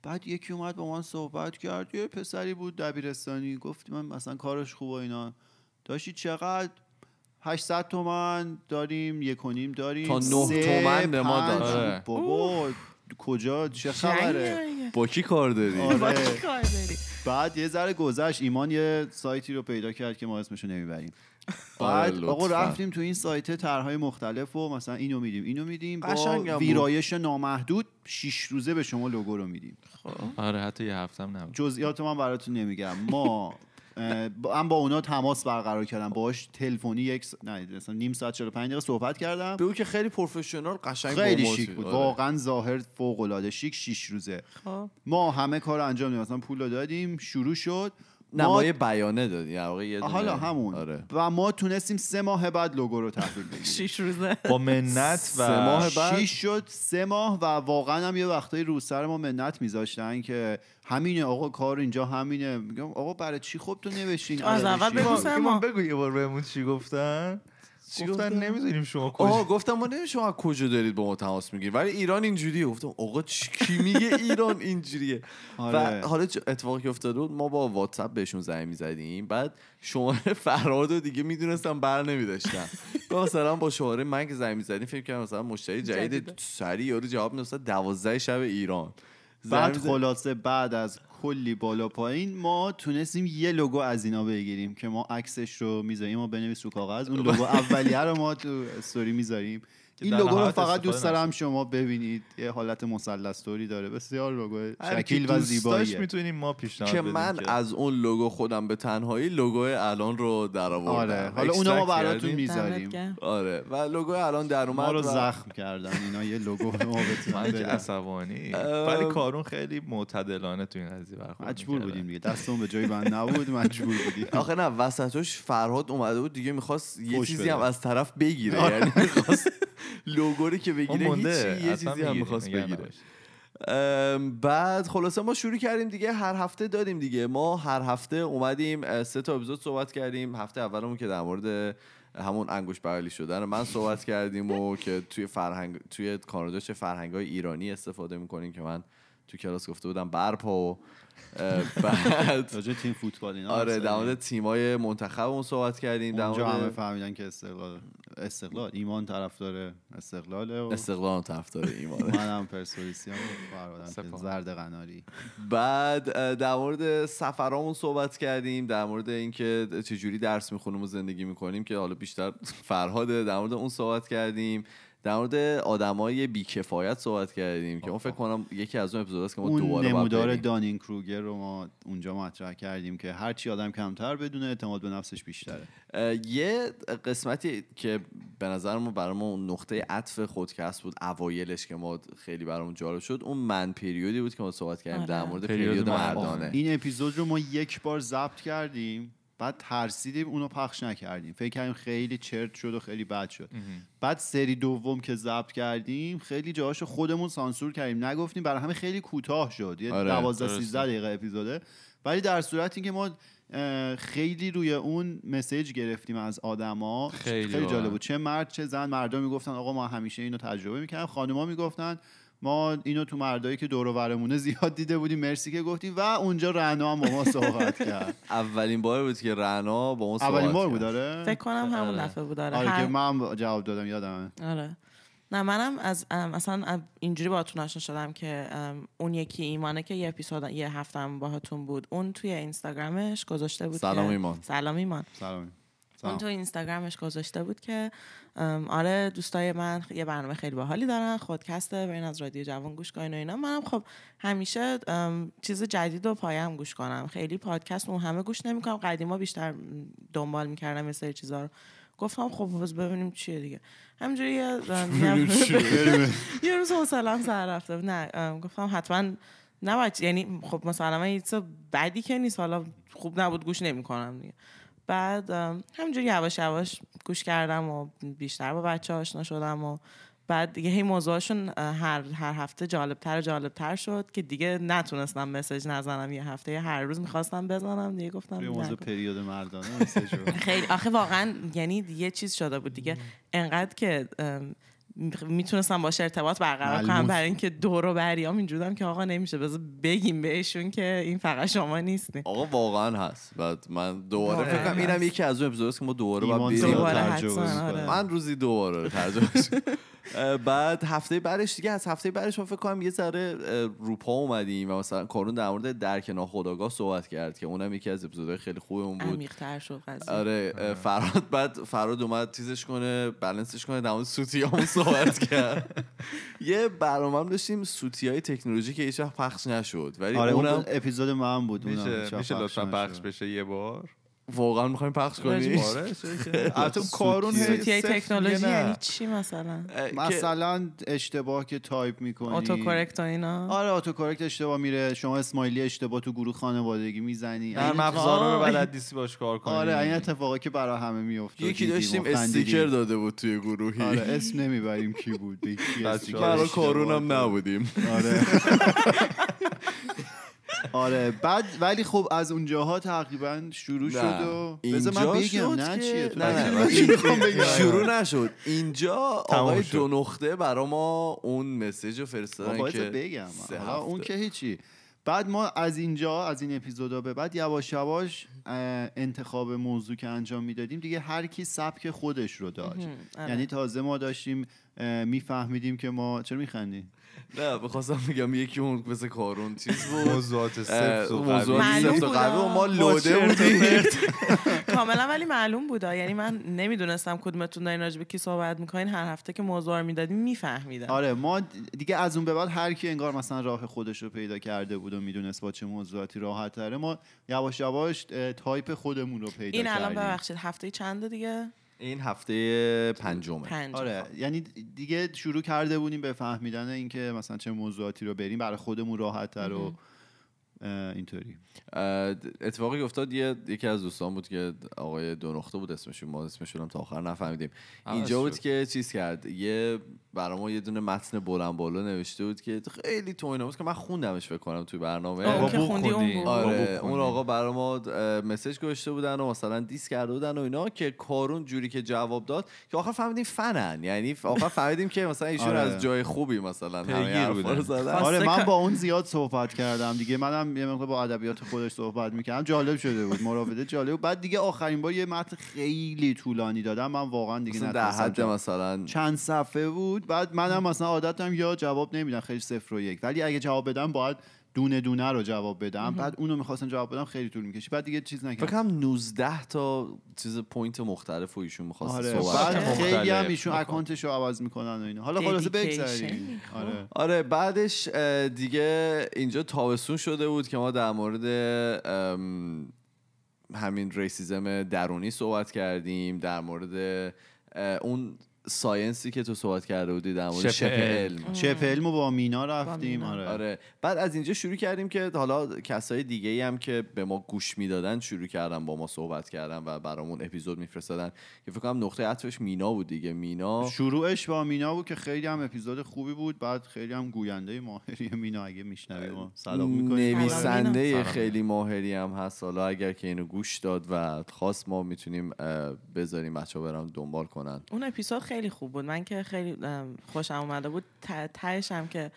بعد یکی اومد با من صحبت کرد. یه پسری بود دبیرستانی. گفت من مثلا کارش خوبه اینا. داشتی چقدر 800 تومن داریم یک و نیم داریم تا نه سه، تومن به ما. داد. آره. بابا کجا چه خبره با کی کار داری آره. با کی کار داری؟ بعد یه ذره گذشت ایمان یه سایتی رو پیدا کرد که ما اسمشو نمی‌بریم آره، بعد آقا. رفتیم تو این سایت طرحهای مختلف و مثلا اینو میدیم اینو میدیم با. ویرایش نامحدود شیش روزه به شما لوگو رو میدیم آره حتی یه هفتم نبود جزئیات من براتون نمیگم ما اه، با- اونا تماس برقرار کردم. باهاش تلفنی یک س... نه مثلا نیم ساعت 45 دقیقه صحبت کردم. بگو که خیلی پروفشنال قشنگ خیلی شیک. بود. آره. واقعا ظاهر فوق العاده شیک شیش روزه. خب. ما همه کار انجام دادیم. مثلا پول رو دادیم شروع شد. نه ما- ما یه بیانه دادیم واقعا یه دونه- حالا همون. آره. و ما تونستیم سه ماه بعد لوگو رو تحویل بگیریم. شیش روزه. با منت و سه ماه بعد؟ شیش شد سه ماه و واقعا هم یه وقتایی رو سر ما منت میذاشتن که همینه آقا کار اینجا همینه. میگم آقا برای چی خب تو نوشتین از عدد اول؟ بگو. بگو یه بار بهمون چی گفتن. چی گفتن گفتن؟ نمی‌دونیم شما آه کجا گفتم ما نمیشه شما از کجا دارید با ما تماس می‌گیرید ولی ایران اینجوریه گفتم آقا چی کی میگه ایران اینجوریه آره. و حالا چه اتفاقی که افتاده بود ما با واتساپ بهشون زنگ می‌زدیم بعد شماره فرهاد رو دیگه می‌دونستم بر نمیداشتم مثلا با شماره من که زنگ می‌زدیم فکر کنم مثلا مشتری جدید. سری یارو جواب می‌داد دوازده شب ایران بعد خلاصه بعد از کلی بالا پایین ما تونستیم یه لوگو از اینا بگیریم که ما عکسش رو می‌ذاریم. ما بنویس رو کاغذ. اون لوگو اولیه رو ما تو استوری می‌ذاریم. این لوگو رو فقط دوست دارم. شما ببینید یه حالت مثلث طوری داره بسیار لوگو شکیل و زیباییه می‌تونیم ما پیشنهاد که من از اون لوگو خودم به تنهایی لوگو الان رو در آوردم آره حالا اونا ما براتون. می‌ذاریم. آره و لوگو الان در اومد ما رو زخم کردن اینا یه لوگو ما من که. عصبانی. ولی کارون خیلی معتدلانه تو این قضیه برخورد مجبور. بودیم دیگه دستمون به جای بند نبود مجبور بودیم آخه نه وسطش فرهاد اومده بود دیگه می‌خواست یه چیزی. هم از طرف بگیره آره. یعنی می‌خواست لوگو رو که بگیره هیچی یه چیزی هم می‌خواست بگیره. بعد خلاصه ما شروع کردیم دیگه هر هفته دادیم دیگه. ما هر هفته اومدیم سه تا اپیزود صحبت کردیم. هفته اولمون که در مورد همون انگوش بغلی شدن من صحبت کردیم و که توی فرهنگ توی کانادا چه فرهنگ های ایرانی استفاده می‌کنیم که من تو کلاس گفته بودم برپا و بعد راجع تیم فوتبال اینا آره در. مورد تیمای منتخبمون صحبت کردیم در اونجا همه فهمیدن که استقلال استقلال ایمان طرفدار استقلاله و استقلال طرفدار ایمانه منم پرسپولیسی هم فرادم که سپاه. زرد قناری بعد در مورد سفرامون صحبت کردیم در مورد اینکه چجوری درس می‌خونیم و زندگی می‌کنیم که حالا بیشتر فرهاده در مورد اون صحبت کردیم در مورد آدمای بیکفایت صحبت کردیم که اون فکر کنم یکی از اون اپیزوداست که ما اون دوباره نمودار. دانین کروگر رو ما اونجا مطرح کردیم که هر چی آدم کمتر بدونه اعتماد به نفسش بیشتره یه قسمتی که به نظر ما برای ما اون نقطه عطف خودکست بود اوایلش که ما خیلی برامون جالب شد اون من پریودی بود که ما صحبت کردیم آره. در مورد پریود پریود مردانه. مردانه این اپیزود رو ما یک بار ضبط کردیم بعد ترسیدیم اونو پخش نکردیم. فکر کردیم خیلی چرت شد و خیلی بد شد. بعد سری دوم که ضبط کردیم خیلی جاهاشو خودمون سانسور کردیم. نگفتیم برای همه خیلی کوتاه شد. یه آره، 12 درسته. 13 دقیقه اپیزوده. ولی در صورتی که ما خیلی روی اون مسیج گرفتیم از آدما. خیلی خیلی. جالب بود. چه مرد چه زن مردا می‌گفتن آقا ما همیشه اینو تجربه می‌کردیم خانوما می‌گفتن ما اینو تو مردایی که دور و برمونه زیاد دیده بودیم. مرسی که گفتیم و اونجا رعنا هم با ما صحبت کرد. اولین بار بود که رنا با اون صحبت اولین بار. بود داره فکر کنم همون آره. دفعه بود آره. آره که من جواب دادم یادمه. آره. نه منم از اصلا اینجوری باهاتون آشنا شدم که اون یکی ایمانه که یه اپیزود یه هفتم باهاتون بود اون توی اینستاگرامش گذاشته بود سلام ایمان. سلام ایمان. سلام. اون تو اینستاگرامش گذاشته بود که آره دوستای من یه برنامه خیلی باحالی دارن خودکسته برین از رادیو جوان گوش کنین و اینا. منم خب همیشه چیز جدید و پایم گوش کنم. خیلی پادکست اون همه گوش نمی‌کنم. قدیما بیشتر دنبال می‌کردم یه سری چیزا رو. گفتم خب بس ببینیم چیه دیگه. همینجوری یه یه روز حوصله‌ام سر رفته. نه گفتم حتما نباید یعنی خب مثلا یه بدی که نیست. حالا خوب نبود گوش نمی‌کنم دیگه. بعد همینجوری یواش یواش گوش کردم و بیشتر با بچه آشنا شدم و بعد دیگه هی موضوعشون هر هر هفته جالبتر و جالبتر شد که دیگه نتونستم مسج نزنم یه هفته هر روز می‌خواستم بزنم دیگه گفتم. موضوع پریود مردانه. خیلی آخه واقعا یعنی یه چیز شده بود دیگه انقدر که می‌تونستم باشه ارتباط برقرار کنم. برای اینکه دور و بریام اینجورم که آقا نمیشه بذار بگیم بهشون که این فقط شما نیستین آقا واقعا هست بعد من دوباره فکر کنم اینم. یکی از اون اپیزوداست که ما دوباره باید بریم. آره. من روزی دوباره ترجمه بعد هفته بعدش دیگه از هفته بعدش ما فکر کنم یه ذره روپا اومدیم و مثلا کارون در مورد درک ناخودآگاه صحبت کرد که اونم یکی از اپیزودهای خیلی خوب اون بود. عمیق‌تر شد قضیه. آره اه، فرهاد بعد فرهاد اومد تیزش کنه بلنسش کنه در مورد سوتیامون صحبت کرد. یه برنامه هم داشتیم سوتی های تکنولوژی که هیچ وقت پخش نشد. ولی آره اون اونم اپیزود من بود اونم میشه لطفا. پخش بشه یه بار. واقعا می‌خوایم پخش کنیم. آره البته کارون هی سوتیای تکنولوژی. یعنی چی مثلا؟ مثلا اشتباه که تایپ می‌کنی. auto correct و اینا؟ آره auto correct اشتباه میره. شما smiley اشتباه تو گروه خانوادگی می‌زنی. نرم افزارا رو بلد نیستی باش کار کنی. آره این اتفاقی که برای همه میفته یکی داشتیم استیکر داده بود توی گروهی. آره اسم نمی‌بریم کی بود برای کارون هم. نبودیم. آره. آره بعد ولی خب از اونجاها تقریبا شروع شد. و بذار من اینجا بگم نه چیه نه؟ شروع نشد اینجا آقای. دو نقطه برا ما اون مسیج رو فرستادن باید که بگم اون. که هیچی بعد ما از اینجا از این اپیزودا به بعد یواش یواش انتخاب موضوع که انجام می‌دادیم دیگه هر کی سبک خودش رو داشت آره. یعنی تازه ما داشتیم میفهمیدیم که ما چرا میخندی نه بخواستم بگم یکی اون مثل کارون چیز بود. موضوعات سفت و موضوعات قوی. معلوم سفت و قوی. و ما. لوده بودیم. کاملا ولی معلوم بود یعنی من نمی‌دونستم کدومتون دارین راجع به کی صحبت می‌کنین. هر هفته که موضوع رو می‌دادیم میفهمیدم. آره ما دیگه از اون به بعد هر کی انگار مثلا راه خودش رو پیدا کرده بود و می‌دونست با چه موضوعاتی راحت تره ما یواش یواش تایپ خودمون رو پیدا این الان کردیم. ببخشید هفته چنده دیگه؟ این هفته پنجمه. پنج آره یعنی دیگه شروع کرده بودیم به فهمیدن اینکه مثلا چه موضوعاتی رو بریم برای خودمون راحت تر و اینطوری. اتفاقی افتاد یه یکی از دوستان بود که آقای دو نقطه بود اسمشون ما اسمشون هم تا آخر نفهمیدیم. اینجا بود شد. که چیز کرد یه برای ما یه دونه متن بلند بالا نوشته بود که خیلی تو اینا بود که من خوندمش فکر کنم توی برنامه. آه، با که بوق خوندی اون آره. اون آقا برای ما مسج گذاشته بودن و مثلا دیس کرده بودن و اینا که کارون جوری که جواب داد که آخر فهمیدیم فنن. یعنی آخر فهمیدیم که مثلا ایشون آره. از جای خوبی مثلا همه آره من با اون زیاد صحبت کردم دیگه. منم یه مقدار با ادبیات خودش صحبت می‌کردم. جالب شده بود مراوده جالب بود. بعد دیگه آخرین بار یه متن خیلی طولانی دادم. من واقعا دیگه در حد مثلا. چند صفحه بود. بعد منم مثلا عادتم یا جواب نمیدم خیلی صفر و یک. ولی اگه جواب بدم باید دونه دونه رو جواب بدم بعد اونو می‌خواستم جواب بدم خیلی طول می‌کشی بعد دیگه چیز فکر نکردم کنم 19 تا چیز point مختلف و ایشون می‌خواست آره صحبت بعد. خیلی هم. ایشون اکانتش رو عوض می‌کنن و اینا حالا خلاصه. بگذاریم خب. آره آره بعدش دیگه اینجا تابستون شده بود که ما در مورد همین racism درونی صحبت کردیم در مورد اون science ی که تو صحبت کرده بودی در مورد شبه علم. شبه علم با مینا رفتیم مینا. آره. آره. بعد از اینجا شروع کردیم که حالا کسای دیگه ای هم که به ما گوش می‌دادن شروع کردن با ما صحبت کردن و برامون اپیزود میفرستادن. که فکر کنم نقطه عطفش مینا بود دیگه. مینا شروعش با مینا بود که خیلی هم اپیزود خوبی بود. بعد خیلی هم گوینده ماهری مینا اگه میشنوی ما سلام می‌کنیم نویسنده. خیلی ماهری هم هست. حالا اگر که اینو گوش داد و خواست ما می‌تونیم بذاریم بچه ها برن دنبال کنن. اون اپیزود خیلی خوب بود. من که خیلی خوشم اومده بود. ته- تهش هم که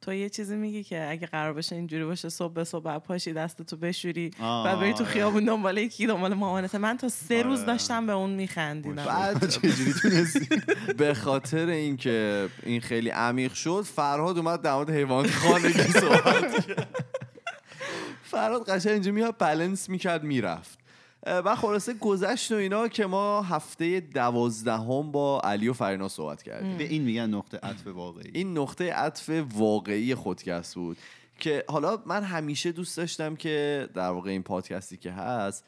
تو یه چیزی میگی که اگه قرار باشه اینجوری باشه صبح به صبح پاشی دست تو بشوری بعد بری تو. خیابون دنبال یکی دنبال مامانت من تا سه روز آره. داشتم به اون میخندیدم. بعد چجوری تونستی؟ به خاطر اینکه این خیلی عمیق شد فرهاد اومد در مورد حیوانات خانگی صحبت کرد. فرهاد قشنگ اینجا میاد بلنس می‌کرد می‌رفت. و خلاصه گذشت و اینا که ما هفته دوازدهم با علی و فرینا صحبت کردیم. به این میگن نقطه عطف واقعی. این نقطه عطف واقعی خودکست بود که حالا من همیشه دوست داشتم که در واقع این پادکستی که هست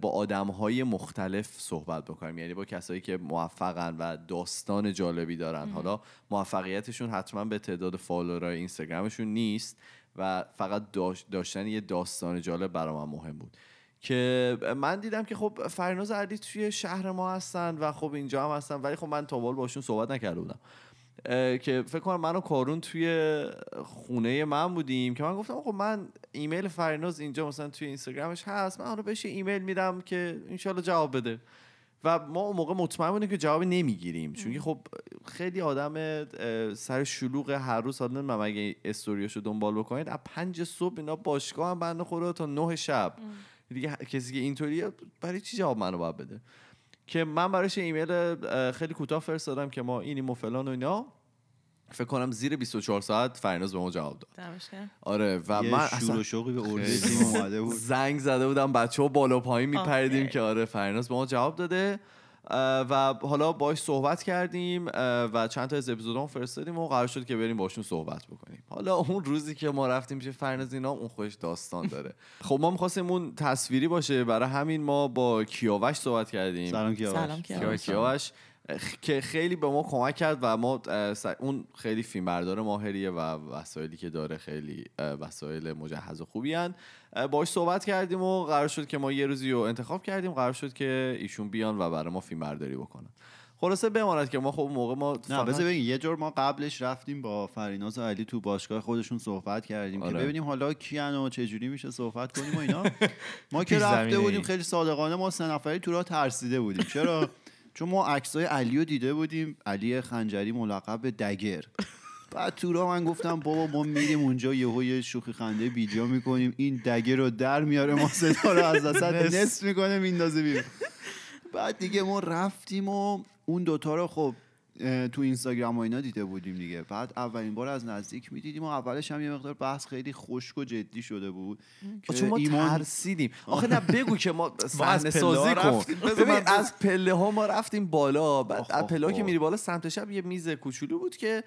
با آدم های مختلف صحبت بکنیم یعنی با کسایی که موفقن و داستان جالبی دارن. حالا موفقیتشون حتما به تعداد فالوورای اینستاگرامشون نیست و فقط داش- داشتن یه داستان جالب برای من مهم بود. که من دیدم که خب فرناز علی توی شهر ما هستن و خب اینجا هم هستن. ولی خب من تا بال باشون صحبت نکرده بودم. که فکر کنم من و کارون توی خونه من بودیم که من گفتم خب من ایمیل فرناز اینجا مثلا توی اینستاگرامش هست من حالا بهش ایمیل میدم که انشالله جواب بده. و ما اون موقع مطمئن بودیم که جواب نمی‌گیریم. چون خب خیلی آدم سر شلوغ هر روز حالا نمی‌دونم اگه استوریاشو دنبال بکنید از پنج صبح اینا باشگاه هم بنده خدا تا نه شب. دیگه کسی که اینطوریه برای چی جواب منو باید بده؟ که من براش یه ایمیل خیلی کوتاه فرستادم که ما اینیم و فلان و اینا. فکر کنم زیر 24 ساعت فرناز به ما جواب داد. آره و یه من شور و شوقی به اومده بود. زنگ زده بودم بچه ها بالا پایین میپریدیم. که آره فرناز به ما جواب داده. و حالا باش صحبت کردیم و چند تا از اپیزودام فرستادیم و قرار شد که بریم باشون صحبت بکنیم. حالا اون روزی که ما رفتیم پیش فرناز اینا اون خودش داستان داره. خب ما می‌خواستیم اون تصویری باشه. برای همین ما با کیاوش صحبت کردیم. سلام کیاوش. سلام کیاوش. کیاوش. که خیلی به ما کمک کرد و ما اون خیلی فیلم بردار ماهریه و وسایلی که داره خیلی وسایل مجهز و خوبی هن. باهاش صحبت کردیم و قرار شد که ما یه روزی رو انتخاب کردیم قرار شد که ایشون بیان و برای ما فیلم برداری بکنن خلاصه بماند که ما خب موقع ما نه بذار یه جور ما قبلش رفتیم با فریناز و علی تو باشگاه خودشون صحبت کردیم آره. که ببینیم حالا کیان و چه جوری میشه صحبت کنیم و اینا ما که رفته. بودیم خیلی صادقانه ما سه نفری تو راه ترسیده بودیم چرا چون ما عکسای علی رو دیده بودیم. علی خنجری ملقب به دگر. بعد تو راه من گفتم بابا ما میریم اونجا یهو یه شوخی خنده ویدیو می‌کنیم. این دگر رو در میاره ما صدا رو از وسط نصف. می‌کنه میندازه بیرون. بعد دیگه ما رفتیم و اون دوتا رو خب تو اینستاگرام و اینا دیده بودیم دیگه. بعد اولین بار از نزدیک می‌دیدیم و اولش هم یه مقدار بحث خیلی خشک و جدی شده بود که چون ما ایمان ترسیدیم. آخه نه بگو که ما صحنه سازی کن. ببین از پله ها ما رفتیم بالا. بعد از پله ها که. میری بالا سمت شب یه میز کوچولو بود که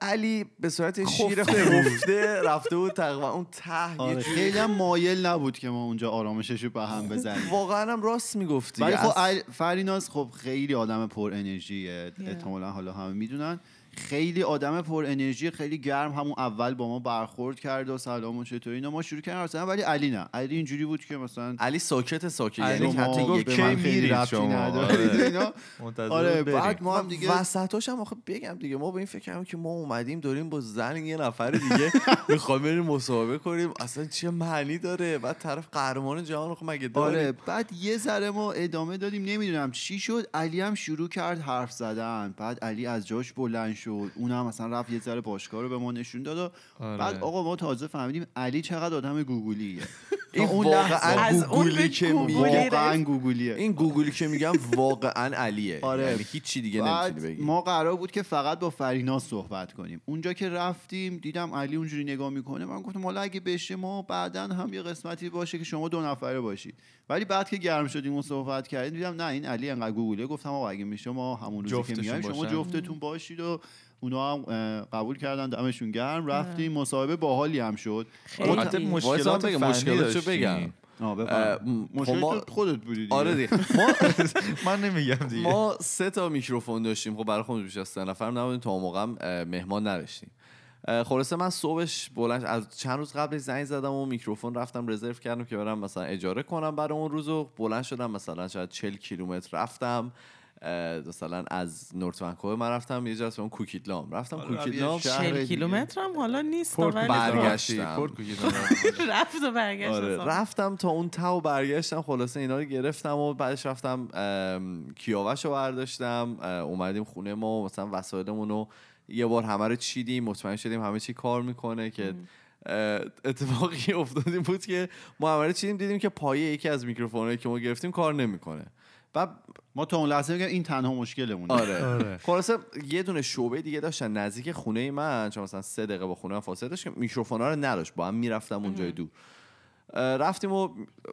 علی به صورت شیر خفته رفته بود تقریبا اون ته یه آره جوری- خیلی هم مایل نبود که ما اونجا آرامشش رو به هم بزنیم. واقعا هم راست می‌گفتی. ولی خب فریناز خب خیلی آدم پر انرژیه Yeah. احتمالا حالا همه می‌دونن. خیلی آدم پر انرژی خیلی گرم همون اول با ما برخورد کرد و سلام و چطوری اینا. ما شروع کردیم مثلا ولی علی نه. علی اینجوری بود که مثلا علی ساکت ساکت. یعنی حتی گفت یک من خیلی؟ ندارید آره. اینا. آره. بعد ما هم دیگه وسطاش هم آخه بگم دیگه. ما به این فکر کردیم که ما اومدیم داریم با زن یه نفر دیگه می‌خوایم بریم مصاحبه کنیم. اصلا چه معنی داره؟ بعد طرف قهرمان جهان خب مگه داریم آره بعد یه ذره ما ادامه دادیم. نمی‌دونم چی شد. علی هم شروع کرد حرف زدن. بعد علی از جاش بلند شد. اونم مثلا رفت یه ذره باشگاه رو به ما نشون داد و آره. بعد آقا ما تازه فهمیدیم علی چقدر آدم گوگلیه این اون از اون گوگلی که واقعا گوگلیه این گوگلی که میگم واقعا علیه. آره. یعنی هیچی دیگه نمی‌تونی بگی. ما قرار بود که فقط با فرینا صحبت کنیم. اونجا که رفتیم دیدم علی اونجوری نگاه می‌کنه. من گفتم حالا اگه بشه ما بعدا هم یه قسمتی باشه که شما دو نفره باشید. ولی بعد که گرم شدیم و صحبت کردیم دیدم نه این علی انقدر گوگله گفتم آقا اگه میشه ما همون روزی که میایم شما. جفتتون باشید و اونا هم قبول کردن دمشون گرم. رفتیم مصاحبه باحالی هم شد. خیلی. ما البته مشکلات بگم، مشکلاتشو داشتیم. بگم. خب ما- خودت بودی دیگه. آره دیگه. ما من نمیگم دیگه. ما سه تا میکروفون داشتیم. خب برای خودمون بیش از سه نفر نبودیم. تا اون موقع مهمان نداشتیم. خلاصه من صبحش بلند از چند روز قبلش زنگ زدم و میکروفون رفتم رزرو کردم که برم مثلا اجاره کنم برای اون روز و بلند شدم مثلا شاید 40 کیلومتر رفتم. مثلا از نورت ونکوور من رفتم یه جا اسم اون کوکیتلام رفتم کوکیتلام یه شهر 40 دیگه. کیلومتر هم حالا نیست ولی برگشتم. رفت و برگشت آره. رفتم تا اون تا و برگشتم خلاصه اینا رو گرفتم و بعدش رفتم کیاوش رو برداشتم. اومدیم خونه ما و مثلا وسایلمون رو یه بار همه رو چیدیم مطمئن شدیم همه چی کار می‌کنه که اتفاقی افتادیم بود که ما همه رو چیدیم دیدیم که پایه یکی از میکروفونایی که ما گرفتیم کار نمی‌کنه. بعد ما تا اون لحظه میگم این تنها مشکلمونه. آره. آره. خلاصه یه دونه شعبه دیگه داشتن. نزدیک خونه من چون مثلا سه دقیقه با خونه من فاصله داشت که میکروفونا رو نداشت. با هم می‌رفتم اونجای دور. رفتیم و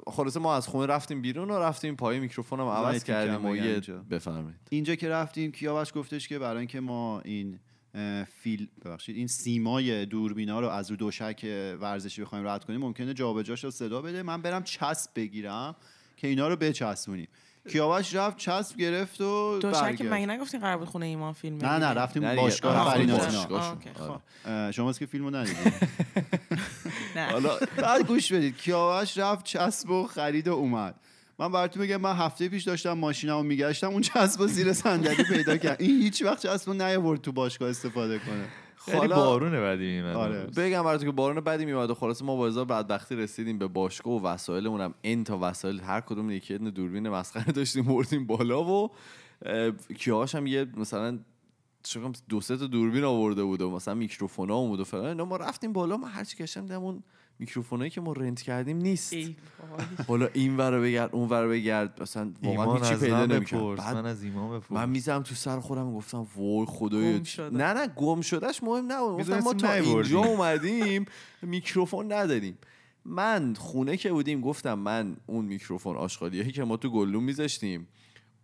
خلاصه ما از خونه رفتیم بیرون و رفتیم پای میکروفون هم عوض کردیم و یه. بفرمایید. اینجا که رفتیم کیاوش گفتش که برای اینکه ما این فیل ببخشید این سیمای دوربینا رو از رو دوشک ورزشی بخوایم رد کنیم ممکنه جابجاش رو صدا بده. من برم چسب بگیرم که اینا رو بچسبونیم. کیاوش رفت چسب گرفت و برگشت. مگه نگفتین قرار بود خونه ایمان فیلم نه نه؟ رفتیم. باشگاه آه، فرین آتنا. باشگاه. آه، اوکی، آره. خب. شما از که فیلمو ندیدید نه حالا بعد گوش بدید کیاوش رفت چسب و خرید و اومد من براتون بگم من هفته پیش داشتم ماشینمو میگشتم اون چسب و زیر صندلی پیدا کرد این هیچ وقت چسب رو نیاورد تو باشگاه استفاده کنه خیلی حالا- بارونه بعدی میمد. آره. بگم براتون که بارون بدی میومد و خلاص ما با هزار بدبختی رسیدیم به باشگاه و وسایلمون هم ان تا وسایل هر کدوم یکی دوربین مسخره داشتیم بردیم بالا و اه، کیاش هم یه مثلا دو سه تا دوربین آورده بود و مثلا میکروفون ها بود و فلان. اینا ما رفتیم بالا ما هرچی گشتم دیدم اون میکروفونایی که ما rent کردیم نیست. ای. حالا این ور بگرد اون ور بگرد مثلا واقعا هیچی پیدا من نمی‌کرد. من از ایمان بپرس. من میزم تو سر خودم گفتم وای خدایا. نه نه گم شدهش مهم نبود. گفتم ما تا نیاوردیم. اینجا اومدیم میکروفون نداریم. من خونه که بودیم گفتم من اون میکروفون آشغالیایی که ما تو گلدون میذاشتیم.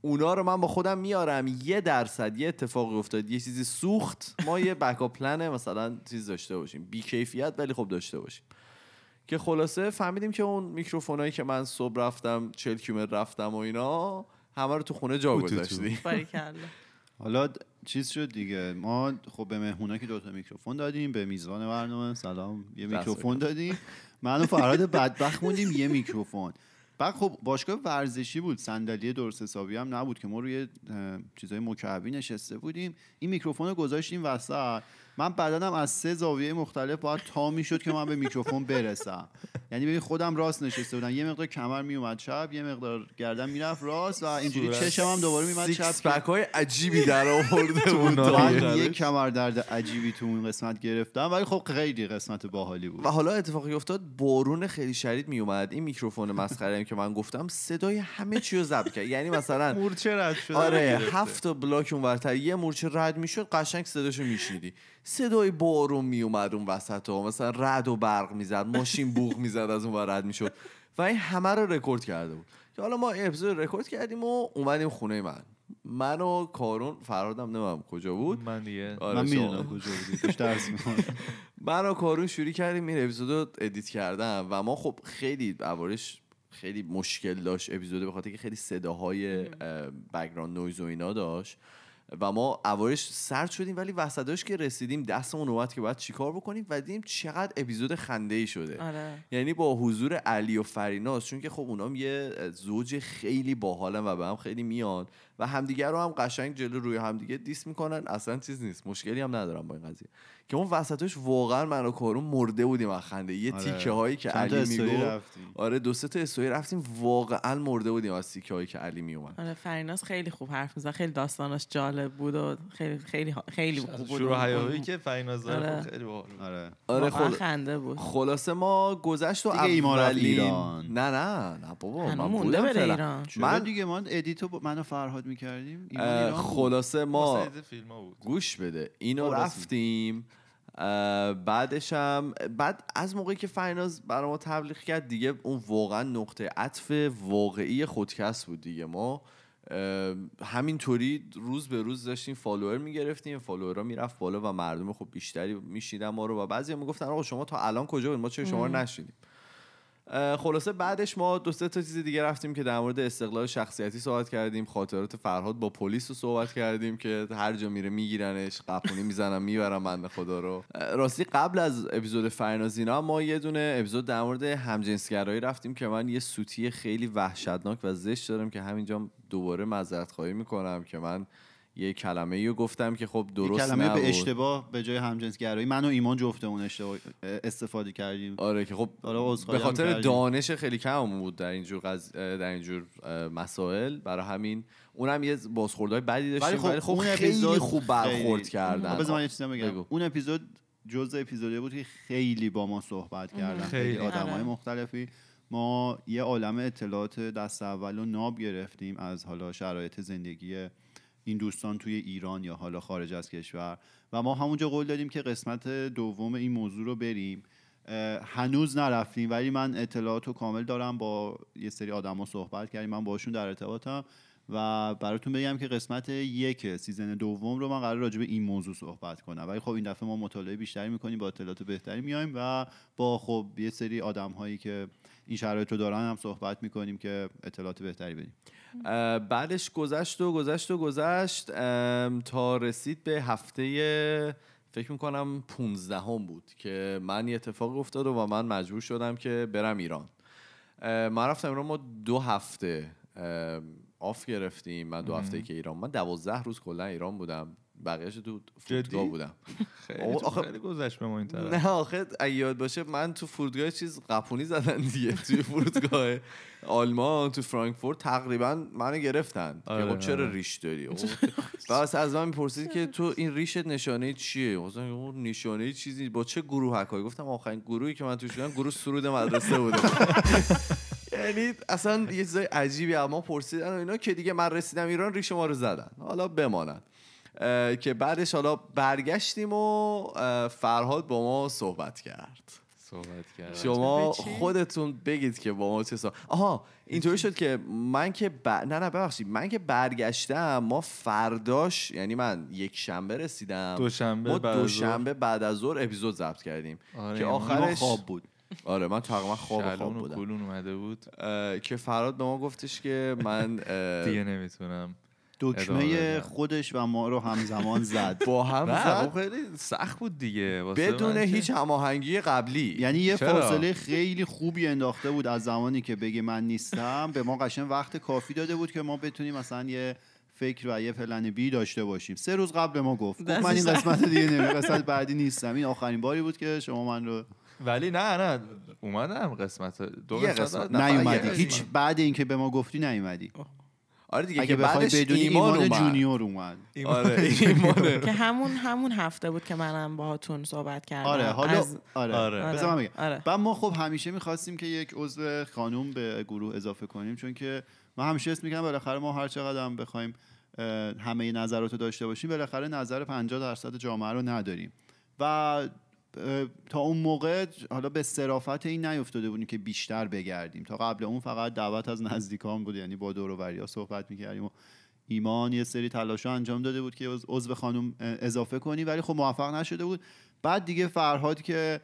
اونا رو من با خودم میارم یه درصد یه اتفاقی افتاد یه چیزی سوخت. ما یه backup plan مثلا چیز داشته باشیم. بی کیفیت ولی خب داشته باشیم. که خلاصه فهمیدیم که اون میکروفونایی که من صبح رفتم 40 کیلومتر رفتم و اینا همه رو تو خونه جا. گذاشتیم. حالا چیز شد دیگه. ما خب به مهمونا که دوتا میکروفون دادیم به میزبان برنامه سلام یه میکروفون دادیم. من و فرهاد بدبخت موندیم یه میکروفون. بعد خب باشگاه ورزشی بود صندلی درست حسابی هم نبود که ما روی چیزای مکعبی نشسته بودیم. این میکروفون رو گذاشتیم وسط. من بدنم از سه زاویه مختلف باید تا می‌شد که من به میکروفون برسم. یعنی ببین خودم راست نشسته بودم. یه مقدار کمر میومد چپ یه مقدار گردن می‌رفت راست و اینجوری هم دوباره میومد چپ سیکس pack های عجیبی در آورده بود. تو من آخرش. یه کمر درد عجیبی تو اون قسمت گرفتم ولی خب خیلی قسمت باحالی بود. و حالا اتفاقی افتاد بارون خیلی شدید می اومد این میکروفون مسخره که من گفتم صدای همه چی رو ضبط کرد. یعنی مثلا مورچه رد شده. آره. هفت تا block اون ورتر یه مورچه رد می‌شد قشنگ صداشو میشنیدی. صدای بارون می اومد اون وسط ها مثلا رعد و برق می‌زد ماشین بوق می‌زد از اون ور رد می‌شد. و این همه رو رکورد کرده بود. که حالا ما این اپیزود رکورد کردیم و اومدیم خونه من. من و کارون فرهادم نمیدونم کجا بود. من دیگه. آره من. می‌دونم کجا بودی درس. من و کارون شروع کردیم این اپیزود رو edit کردم و ما خب خیلی اولش خیلی مشکل داشت اپیزود به خاطر که خیلی صداهای background noise و اینا داشت. و ما اولش سرد شدیم ولی وسطاش که رسیدیم دستمون اومد که باید چیکار بکنیم و دیدیم چقدر اپیزود خنده ای شده. آره. یعنی با حضور علی و فریناز چون که خب اونام یه زوج خیلی باحالن و به هم خیلی میان و همدیگه رو هم قشنگ جلو روی همدیگه diss می‌کنن. اصلا چیز نیست. مشکلی هم ندارم با این قضیه. که اون وسطش واقعا من و کارون مرده بودیم از خنده. یه آره. تیکه هایی که علی میگو. آره دو سه تا استوری رفتیم. واقعا مرده بودیم از تیکه هایی که علی میومد آره فریناز خیلی خوب حرف می‌زد. خیلی داستانش جالب بود و خیلی خیلی خیلی خوب بود. شروع حیاهایی که فریناز داره آره. خیلی باحال. آره. آره واقعا خل... خنده بود. خلاصه ما گذشت و اولین ایران. نه نه نه بابا من مونده بودم بره. ایران. من- دیگه ما ادیتو با من و فرهاد می‌کردیم. خلاصه ما گوش بده. اینو رفتیم بعدش هم بعد از موقعی که فریناز برای ما تبلیغ کرد دیگه اون واقعا نقطه عطف واقعی خودکست بود دیگه. ما همینطوری روز به روز داشتیم follower می‌گرفتیم follower ها می‌رفت بالا و مردم خب بیشتری میشنیدن ما رو و بعضی می‌گفتن آقا شما تا الان کجا بود ما چرا شما رو نشنیدیم خلاصه بعدش ما دو سه تا چیز دیگه رفتیم که در مورد استقلال شخصیتی صحبت کردیم خاطرات فرهاد با پلیس رو صحبت کردیم که هر جا میره میگیرنش قپونی می‌زنن می‌برن بنده خدا رو. راستی قبل از اپیزود فرینازینا ما یه دونه اپیزود در مورد همجنسگرایی رفتیم که من یه سوتی خیلی وحشتناک و زشت دارم که همینجا دوباره معذرت خواهی می‌کنم که من یه کلمه گفتم که خب یه درست کلمه نبود به اشتباه به جای همجنسگرایی من و ایمان جفتمون اشتباه استفاده کردیم آره که خب حالا به هم خاطر. دانش خیلی کم بود در اینجور قض... در اینجور مسائل برای همین اونم یه بازخوردهای بدی داشتیم ولی ولی خب خب, اون خیلی اپیزود خوب برخورد خیلی- کردن خب بذار من یه چیزی بگم بگو. اون اپیزود جزء اپیزودی بود که خیلی با ما صحبت کردن خیلی خیلی. آدمای آره. مختلفی ما یه عالم اطلاعات دست اول و ناب گرفتیم از حالا شرایط زندگی این دوستان توی ایران یا حالا خارج از کشور. و ما همونجا قول دادیم که قسمت دوم این موضوع رو بریم. هنوز نرفتیم ولی من اطلاعات رو کامل دارم. با یه سری آدما صحبت کردیم من باشون در ارتباطم. و براتون بگم که قسمت یک سیزن دوم رو من قرار راجع به این موضوع صحبت کنم. ولی خب این دفعه ما مطالعه بیشتری می‌کنیم با اطلاعات بهتری میایم و با خب یه سری آدم هایی که این شرایط رو دارن هم صحبت می‌کنیم که اطلاعات بهتری بدیم. بعدش گذشت و گذشت و گذشت تا رسید به هفته فکر می‌کنم 15 هم بود که من یه اتفاق افتاد و من مجبور شدم که برم ایران. من رفتم ایران ما دو هفته آف گرفتیم. من دو هفته که ایران من دوازده روز کلا ایران بودم. بقیهش تو فرودگاه؟ بودم. خیلی آخه- خیلی گذشت به ما این طرف. نه آخه اگه یاد باشه من تو فرودگاه چیز قپونی زدن دیگه توی فرودگاه آلمان تو فرانکفورت تقریبا منو گرفتن. آره، آره چرا آره. ریش داری؟ خب، بس از من می‌پرسید که تو این ریشت نشانه چیه؟ مثلا نشانه چیزی. با چه گروه هکایی گفتم آخرین گروهی که من توش بودم گروه سرود مدرسه بوده. یعنی اصلا یه چیزای عجیبی اما پرسیدن و اینا که دیگه من رسیدم ایران ریش ما رو زدن. حالا بمانن. که بعدش حالا برگشتیم و فرهاد با ما صحبت کرد. صحبت کردم شما؟ خودتون بگید که با ما چه صحبت آها اینطوری شد که من که ب... نه نه ببخشید. من که برگشتم ما فرداش یعنی من یک شنبه رسیدم. دوشنبه ما بعد از دوشنبه بعد از ظهر اپیزود ضبط کردیم. آره، که ما آخرش ما خواب بود. آره من تقریبا خواب خواب بودم. کلون اومده بود. که فراد به ما گفتش که من دیگه نمی‌تونم. دکمه. خودش و ما رو همزمان زد. با هم زد؟ خب خیلی سخت بود دیگه. بدون هیچ هماهنگی قبلی. یعنی یه چرا؟ فاصله خیلی خوبی انداخته بود از زمانی که بگه من نیستم. به ما قشن وقت کافی داده بود که ما بتونیم مثلا یه فکر و یه پلن بی داشته باشیم. سه روز قبل به ما گفت من این قسمت دیگه نمی قسمت بعدی نیستم. این آخرین باری بود که شما من رو ولی نه نه اومدم قسمت دو قسمت قسمت. نیومدی. هیچ. بعد اینکه به ما گفتی نیومدی. آره دیگه اگه که بخوای بعدش بدونی ایمان, ایمان, اومد. جونیور اومد. آره ایمانه که همون همون هفته بود که منم باهاتون صحبت کردم. آره حالا آره, آره. بذار من بگم. آره. بعد ما خب همیشه می‌خواستیم که یک عضو خانوم به گروه اضافه کنیم چون که من همیشه اسم میگم بالاخره ما هر چقدر هم بخوایم همه نظرات رو داشته باشیم بالاخره نظر 50 درصد جامعه رو نداریم. و تا اون موقع حالا به صرافت این نیفتاده بودیم که بیشتر بگردیم. تا قبل اون فقط دعوت از نزدیکان بود یعنی با دور و صحبت می‌کردیم و ایمان یه سری تلاش انجام داده بود که عضو- خانم اضافه کنی ولی خب موفق نشده بود. بعد دیگه فرهاد که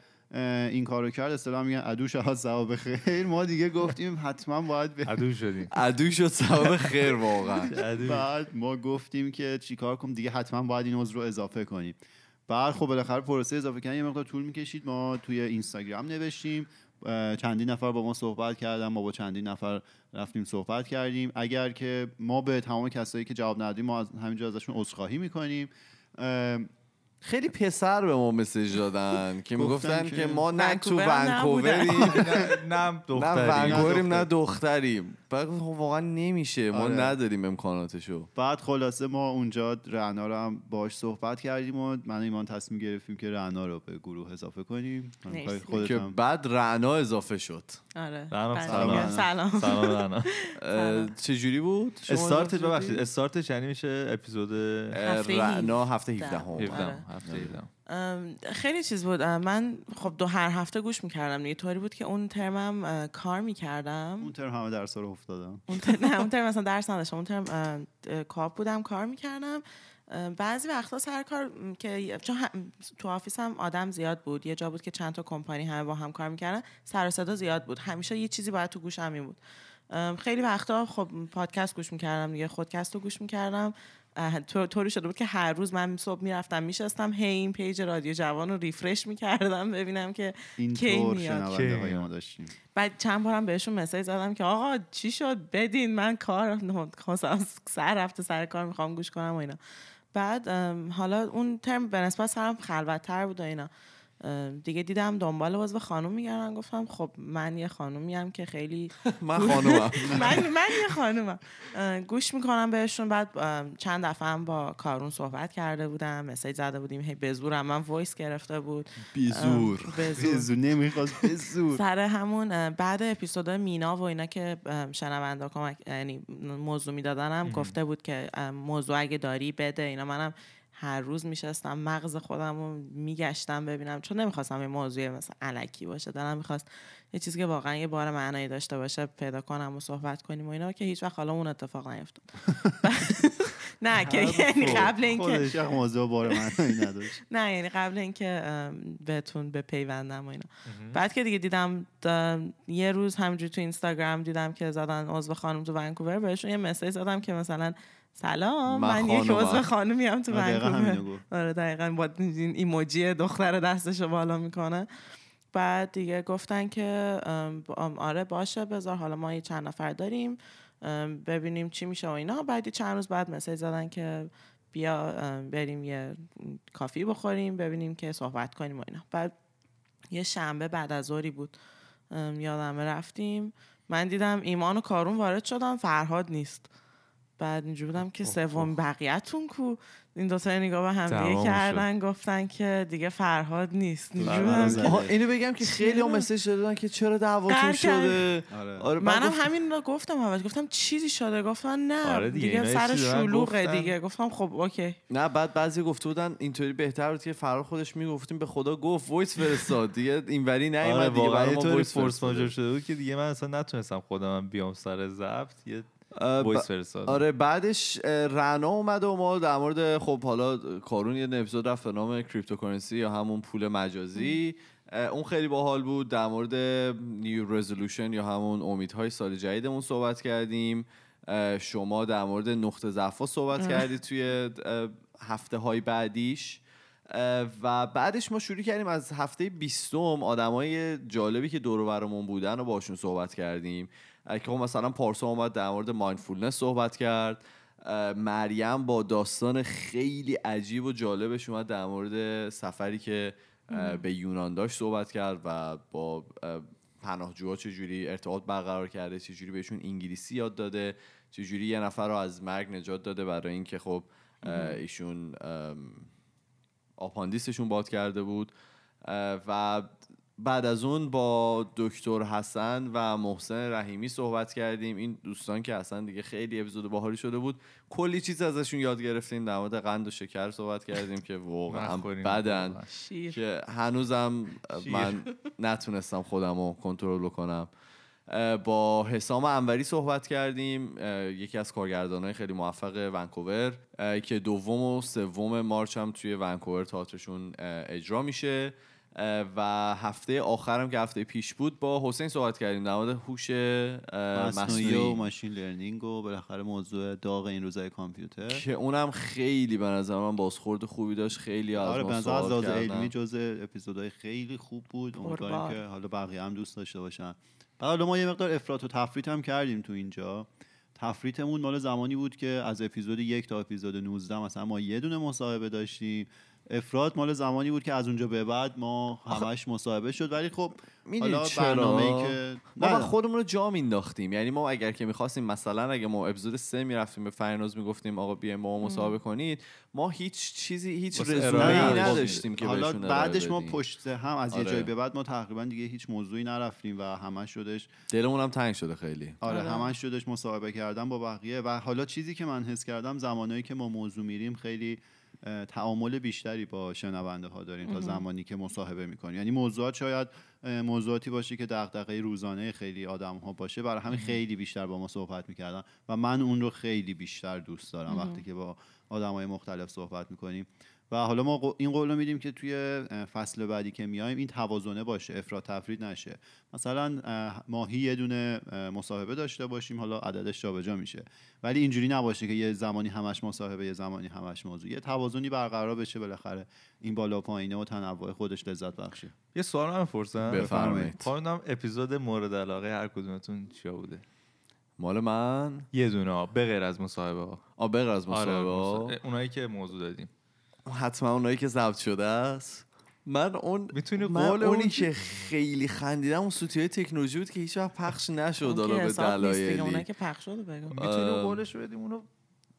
این کارو کرد اصطلاح میگن ادوش از ثواب خیر. ما دیگه گفتیم حتما باید به عدو شدیم. عدو شد سبب خیر واقعا. بعد ما گفتیم که چیکار کنیم؟ دیگه حتما باید این عضو رو اضافه کنیم. بعد خب بالاخره پروسه اضافه کردن یه مقدار طول می‌کشید. ما توی اینستاگرام نوشتیم چندین نفر با ما صحبت کردن ما با چندین نفر رفتیم صحبت کردیم. اگر که ما به تمام کسایی که جواب ندادیم ما از همینجا ازشون عذرخواهی می‌کنیم. خیلی پسر به ما مسیج دادن که می‌گفتن که که ما نه تو ونکووریم نه ونکووریم نه دختریم. بعد گفتم خب واقعا نمیشه ما آره. نداریم امکاناتشو بعد خلاصه ما اونجا رعنا رو هم باش صحبت کردیم و من و ایمان تصمیم گرفتیم که رعنا رو به گروه اضافه کنیم که بعد رعنا اضافه شد آره بله. سلام. سلام سلام چجوری بود اضافه ببخشید؟ استارتش یعنی میشه اپیزود رعنا هفته 17 17 هم. آره. 17 هفته 17 ام، خیلی چیز بود. من خب دو هر هفته گوش می‌کردم. دیگه طوری بود که اون ترمم کار می‌کردم. اون ترم همه درس رو افتادم. اون ترم نه اون ترم مثلا درس نداشتم. اون ترم کاپ بودم کار می‌کردم. بعضی وقتا سر کار که چون هم- تو office م آدم زیاد بود. یه جا بود که چند تا کمپانی همه با هم کار می‌کردن. سر و صدا زیاد بود. همیشه یه چیزی باید تو گوشم بود. خیلی وقتا خب پادکست گوش می‌کردم دیگه. خودکست رو گوش می‌کردم. طوری شده بود که هر روز من صبح می‌رفتم میشستم هی این page رادیو جوان رو refresh می‌کردم ببینم که کی اینطور میاد. کی؟ ما داشتیم. بعد چند بارم بهشون message زدم که آقا چی شد؟ بدین من کار سر رفته سر کار می‌خوام گوش کنم و اینا. بعد حالا اون ترم به نسبت سرم خلوتتر بود و اینا. دیگه دیدم دنبال عضو خانوم میگردن گفتم خب من یه خانومیم که خیلی من خانومم. من من یه خانومم. گوش می‌کنم بهشون. بعد چند دفعه هم با کارون صحبت کرده بودم message زده بودیم. هی به زورم من voice گرفته بود. بیزور ام، به زور. بزور نمی‌خواست بزور سر همون بعد اپیزود مینا و اینا که شنونده کمک یعنی موضوع میدادنم گفته بود که موضوع اگه داری بده. اینا منم هر روز میشستم مغز خودم رو میگشتم ببینم. چون نمی‌خواستم یه موضوع مثلا علکی باشه. دلم می‌خواست یه چیزی که واقعا یه بار معنایی داشته باشه پیدا کنم و صحبت کنیم و اینا. که هیچ وقت حالا اون اتفاق نیفتاد. نه که یعنی قبل اینکه موضوع بار نداشت. نه یعنی قبل اینکه بهتون بپیوندم و اینا. بعد که دیگه دیدم یه روز همینجوری تو اینستاگرام دیدم که زدن عضو خانم تو ونکوور بهشون یه مسیج زدم که مثلا سلام. من من, یک. عضو تو آره، دقیقا همینو ونکوور آره دقیقا با این ایموجی دختر دستشو بالا می‌کنه. بعد دیگه گفتن که آره باشه بذار حالا ما یه چند نفر داریم ببینیم چی میشه و اینا. بعد چند روز بعد مسیج زدن که بیا بریم یه کافی بخوریم ببینیم که صحبت کنیم و اینا. بعد یه شنبه بعد از ظهری بود. ام، یادمه رفتیم. من دیدم ایمان و کارون وارد شدم فرهاد نیست. بعد اینجور بودم که سوم بقیه‌تون کو. این دوتا نگاه به هم دیگه. کردن گفتن که دیگه فرهاد نیست. فرهاد اینو بگم که خیلی هم؟ مسیج دادن که چرا دعواتون شده؟ آره. آره منم گفت- همین رو گفتم اول. گفتم چیزی شده؟ گفتن نه آره دیگه، سر شلوغه گفتن. دیگه. گفتم خب اوکی. نه بعد بعضی گفته بودن اینطوری بهتر بود که فرهاد خودش می‌گفتیم به خدا گفت voice فرستاد. دیگه اینوری آره نیومد دیگه واقعا فورس. ماژور شده بود که دیگه من اصلا نتونستم خودم بیام سر ضبط. یه voice فرستادم آره بعدش رنا اومد و ما در مورد خب حالا کارون یه اپیزود رفت به نام cryptocurrency یا همون پول مجازی. اون خیلی باحال بود. در مورد new resolution یا همون امیدهای سال جدیدمون صحبت کردیم. شما در مورد نقطه ضعف صحبت کردید توی هفته های بعدیش. و بعدش ما شروع کردیم از هفته بیستم آدمای جالبی که دور و برمون بودن و باشون صحبت کردیم. که خب مثلا پارسا اومد در مورد مایندفولنس صحبت کرد. مریم با داستان خیلی عجیب و جالبش اومد در مورد سفری که به یونان داشت صحبت کرد و با اه، پناهجوها چجوری ارتباط برقرار کرده چجوری بهشون انگلیسی یاد داده چجوری یه نفر رو از مرگ نجات داده برای اینکه خب ایشون آپاندیسشون باد کرده بود. و بعد از اون با دکتر حسن و محسن رحیمی صحبت کردیم. این دوستان که اصلا دیگه خیلی اپیزود باحالی شده بود. کلی چیز ازشون یاد گرفتیم. در مورد قند و شکر صحبت کردیم که واقعا. بدن شیر. که هنوزم شیر. من نتونستم خودم رو کنترل کنم با حسام انوری صحبت کردیم. یکی از کارگردانهای خیلی موفق ونکوور که دوم و سوم مارچ هم توی ونکوور تئاترشون اجرا میشه. و هفته آخرم که هفته پیش بود با حسین صحبت کردیم در مورد هوش مصنوعی و ماشین لرنینگ و بالاخره موضوع داغ این روزهای کامپیوتر. که اونم خیلی به نظر من بازخورد خوبی داشت خیلی از آره ما به نظر از لحاظ. علمی جزء اپیزودهای خیلی خوب بود. امیدواریم. که حالا بقیه هم دوست داشته باشن. بعد حالا ما یه مقدار افراط و تفریط هم کردیم تو اینجا. تفریطمون مال زمانی بود که از اپیزود یک تا اپیزود 19 مثلا ما یه دونه مصاحبه داشتیم. افراد مال زمانی بود که از اونجا به بعد ما همش مصاحبه شد ولی خب حالا چرا؟ برنامه‌ای که ما خودمون رو جا مینداختیم یعنی ما اگر که می‌خواستیم مثلا اگه ما اپیزود سه می‌رفتیم به فرناز می‌گفتیم آقا بیایم با ما مصاحبه کنید ما هیچ چیزی هیچ رزومه نداشتیم. که حالا بعدش ما. پشت هم از یه آره. جایی به بعد ما تقریبا دیگه هیچ موضوعی نرفتیم و همش شدش دلمون هم تنگ شده خیلی آره آره. همش شدش مصاحبه کردن با بقیه و حالا چیزی که من حس کردم زمانایی که ما موضوع میریم خیلی تعامل بیشتری با شنونده ها داریم تا زمانی که مصاحبه می‌کنیم یعنی موضوعات شاید موضوعاتی باشه که دغدغه روزانه خیلی آدم ها باشه. برای همین خیلی بیشتر با ما صحبت می‌کردن و من اون رو خیلی بیشتر دوست دارم. وقتی که با آدم های مختلف صحبت می‌کنیم و حالا ما این قول رو میدیم که توی فصل بعدی که میایم این توازنه باشه افراط تفرید نشه. مثلا اه، ماهی یه دونه مصاحبه داشته باشیم حالا عددش جابجا میشه. ولی اینجوری نباشه که یه زمانی همش مصاحبه یه زمانی همش موضوع. یه توازنی برقرار بشه بالاخره. این بالا و پایینه و تنوع خودش لذت بخشه. یه سوال من پرسم بفرمایید. خواهندم اپیزود مورد علاقه هر کدومتون چیا بوده؟ مال من؟ یه دونه به غیر از مصاحبه ها آ بغیر از آره مصاحبه ها. مصاحبه. اونایی که موضوع دادیم. حتما اونایی که ضبط شده است. من اون می‌تونی من قول اونی اون که خیلی خندیدم اون سوتی های تکنولوژی بود که هیچ وقت پخش نشد اون که حالا به حساب نیست دیگه، دلایلی. اونایی که پخش شده بگو. می‌تونی آه. قولش رو بدیم؟ اونو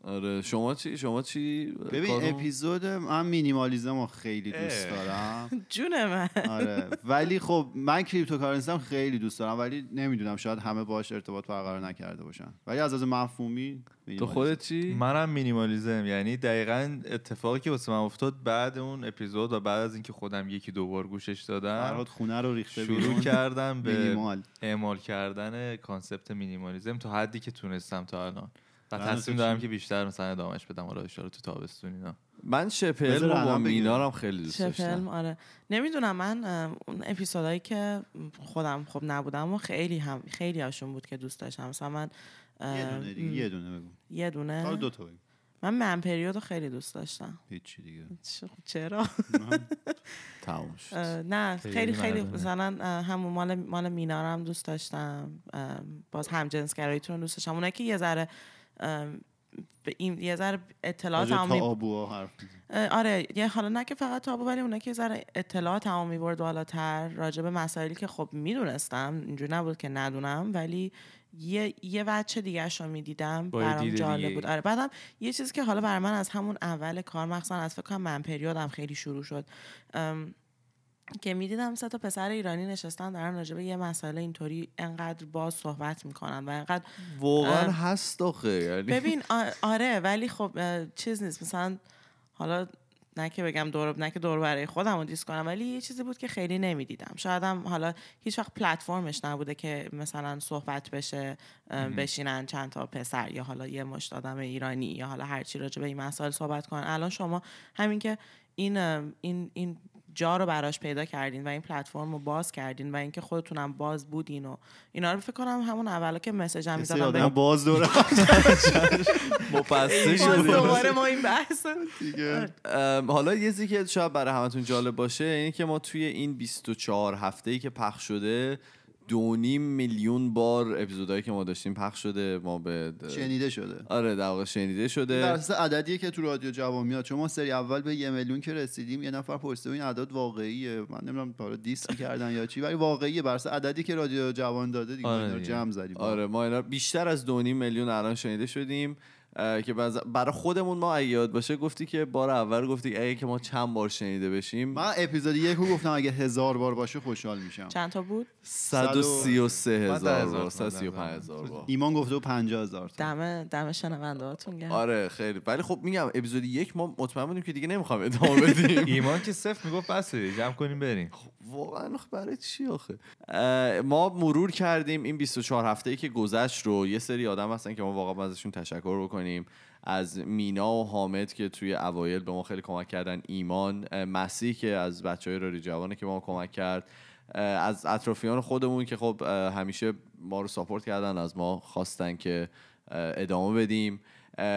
آره شما چی شما چی ببین کارون؟ اپیزود من minimalism رو خیلی دوست. دارم جون من آره ولی خب من cryptocurrency هم خیلی دوست دارم ولی نمی‌دونم شاید همه باش ارتباط برقرار نکرده باشن ولی از از مفهومی تو. خودت چی منم minimalism یعنی دقیقا اتفاقی که واسه من افتاد بعد اون اپیزود و بعد از اینکه خودم یکی دو بار گوشش دادم خونه رو ریختم شروع بیرون. کردم به مینیمال اعمال کردن concept minimalism تا حدی که تونستم تا الان و تصمیم دارم؟ که بیشتر مثلا ادامهش بدم حالا اشاره تو تابستون اینا. من شپل با. مینارم خیلی دوست داشتم آره. نمی‌دونم من اون اپیزودهایی که خودم خب نبودم و خیلی هم خیلی هاشون بود که دوست داشتم. مثلا من یه دونه دیگه یه دونه بگو. یه دونه؟ حالا دو تا بگو. من من پریود رو خیلی دوست داشتم. هیچی دیگه. چرا؟ تموم شد. نه خیلی خیلی. مثلا همون مال مال مینارم دوست داشتم. باز هم جنسگراییتون رو دوست داشتم. اونایی که یه ذره این یه ذره اطلاعات عمومی حرف. اه، آره یه حالا نه که فقط تابو ولی اونایی که یه ذره اطلاعات هم می‌برد بالاتر راجع به مسائلی که خب می‌دونستم اینجوری نبود که ندونم ولی یه یه وجه دیگه رو می‌دیدم برام جالب. بود آره بعدم یه چیزی که حالا برای من از همون اول کار مخصوصا از فکر کنم من پریودم خیلی شروع شد ام، که می‌دیدم سه تا پسر ایرانی نشستن دارن راجع به یه مسئله اینطوری انقدر باز صحبت می‌کنن و انقدر واقعا. هست آخه یعنی ببین آره ولی خب چیز نیست. مثلا حالا نه که بگم دور نه که دور برای خودم رو دیس کنم ولی یه چیزی بود که خیلی نمی‌دیدم. شاید هم حالا هیچ وقت پلتفرمش نبوده که مثلا صحبت بشه بشینن چند تا پسر یا حالا یه مشت آدم ایرانی یا حالا هر چی راجع به این مسائل صحبت کنن. الان شما همین که این این این جا رو براش پیدا کردین و این پلتفرم رو باز کردین و اینکه خودتونم باز بودین و اینا رو فکر کنم همون اولا که مسیج هم می‌زدم. باز دوره مپسته باز شده. دوباره ما این بحث دیگه. ام، حالا یه چیزی که شاید برای همتون جالب باشه اینه که ما توی این 24 هفته ای که پخش شده دو نیم میلیون بار اپیزودهایی که ما داشتیم پخش شده ما به شنیده شده. آره در واقع شنیده در شده اساس عددیه که تو رادیو جوان میاد چون ما سری اول به یه میلیون که رسیدیم یه نفر پرسیده این عدد واقعیه. من نمی‌دونم حالا دیس کردن یا چی ولی واقعیه. بر اساس عددی که رادیو جوان داده دیگه آره. جمع زدیم. آره ما اینا بیشتر از دو نیم میلیون الان شنیده شدیم. که برای خودمون ما اگه یاد باشه گفتی که بار اول گفتی اگه که ما چند بار شنیده بشیم؟ من اپیزود یک رو گفتم اگه هزار بار باشه خوشحال میشم. چند تا بود؟ 133 من ده هزار بار تا 135 هزار بار. ایمان گفته و 50 هزار تا. دم دم شنونده هاتون گرم. آره خیلی. ولی خب میگم اپیزود یک ما مطمئن بودیم که دیگه نمی‌خوام ادامه بدیم. ایمان که صفر می‌گفت بس جمع کنیم بریم. واقعا برای چی آخه؟ ما مرور کردیم این 24 هفته ای که گذشت رو. یه سری آدم هستن که ما واقعا ازشون تشکر بکنیم. از مینا و حامد که توی اوایل به ما خیلی کمک کردن. ایمان مسیح که از بچه های رادیو جوانه که به ما کمک کرد. از اطرافیان خودمون که خب همیشه ما رو ساپورت کردن. از ما خواستن که ادامه بدیم.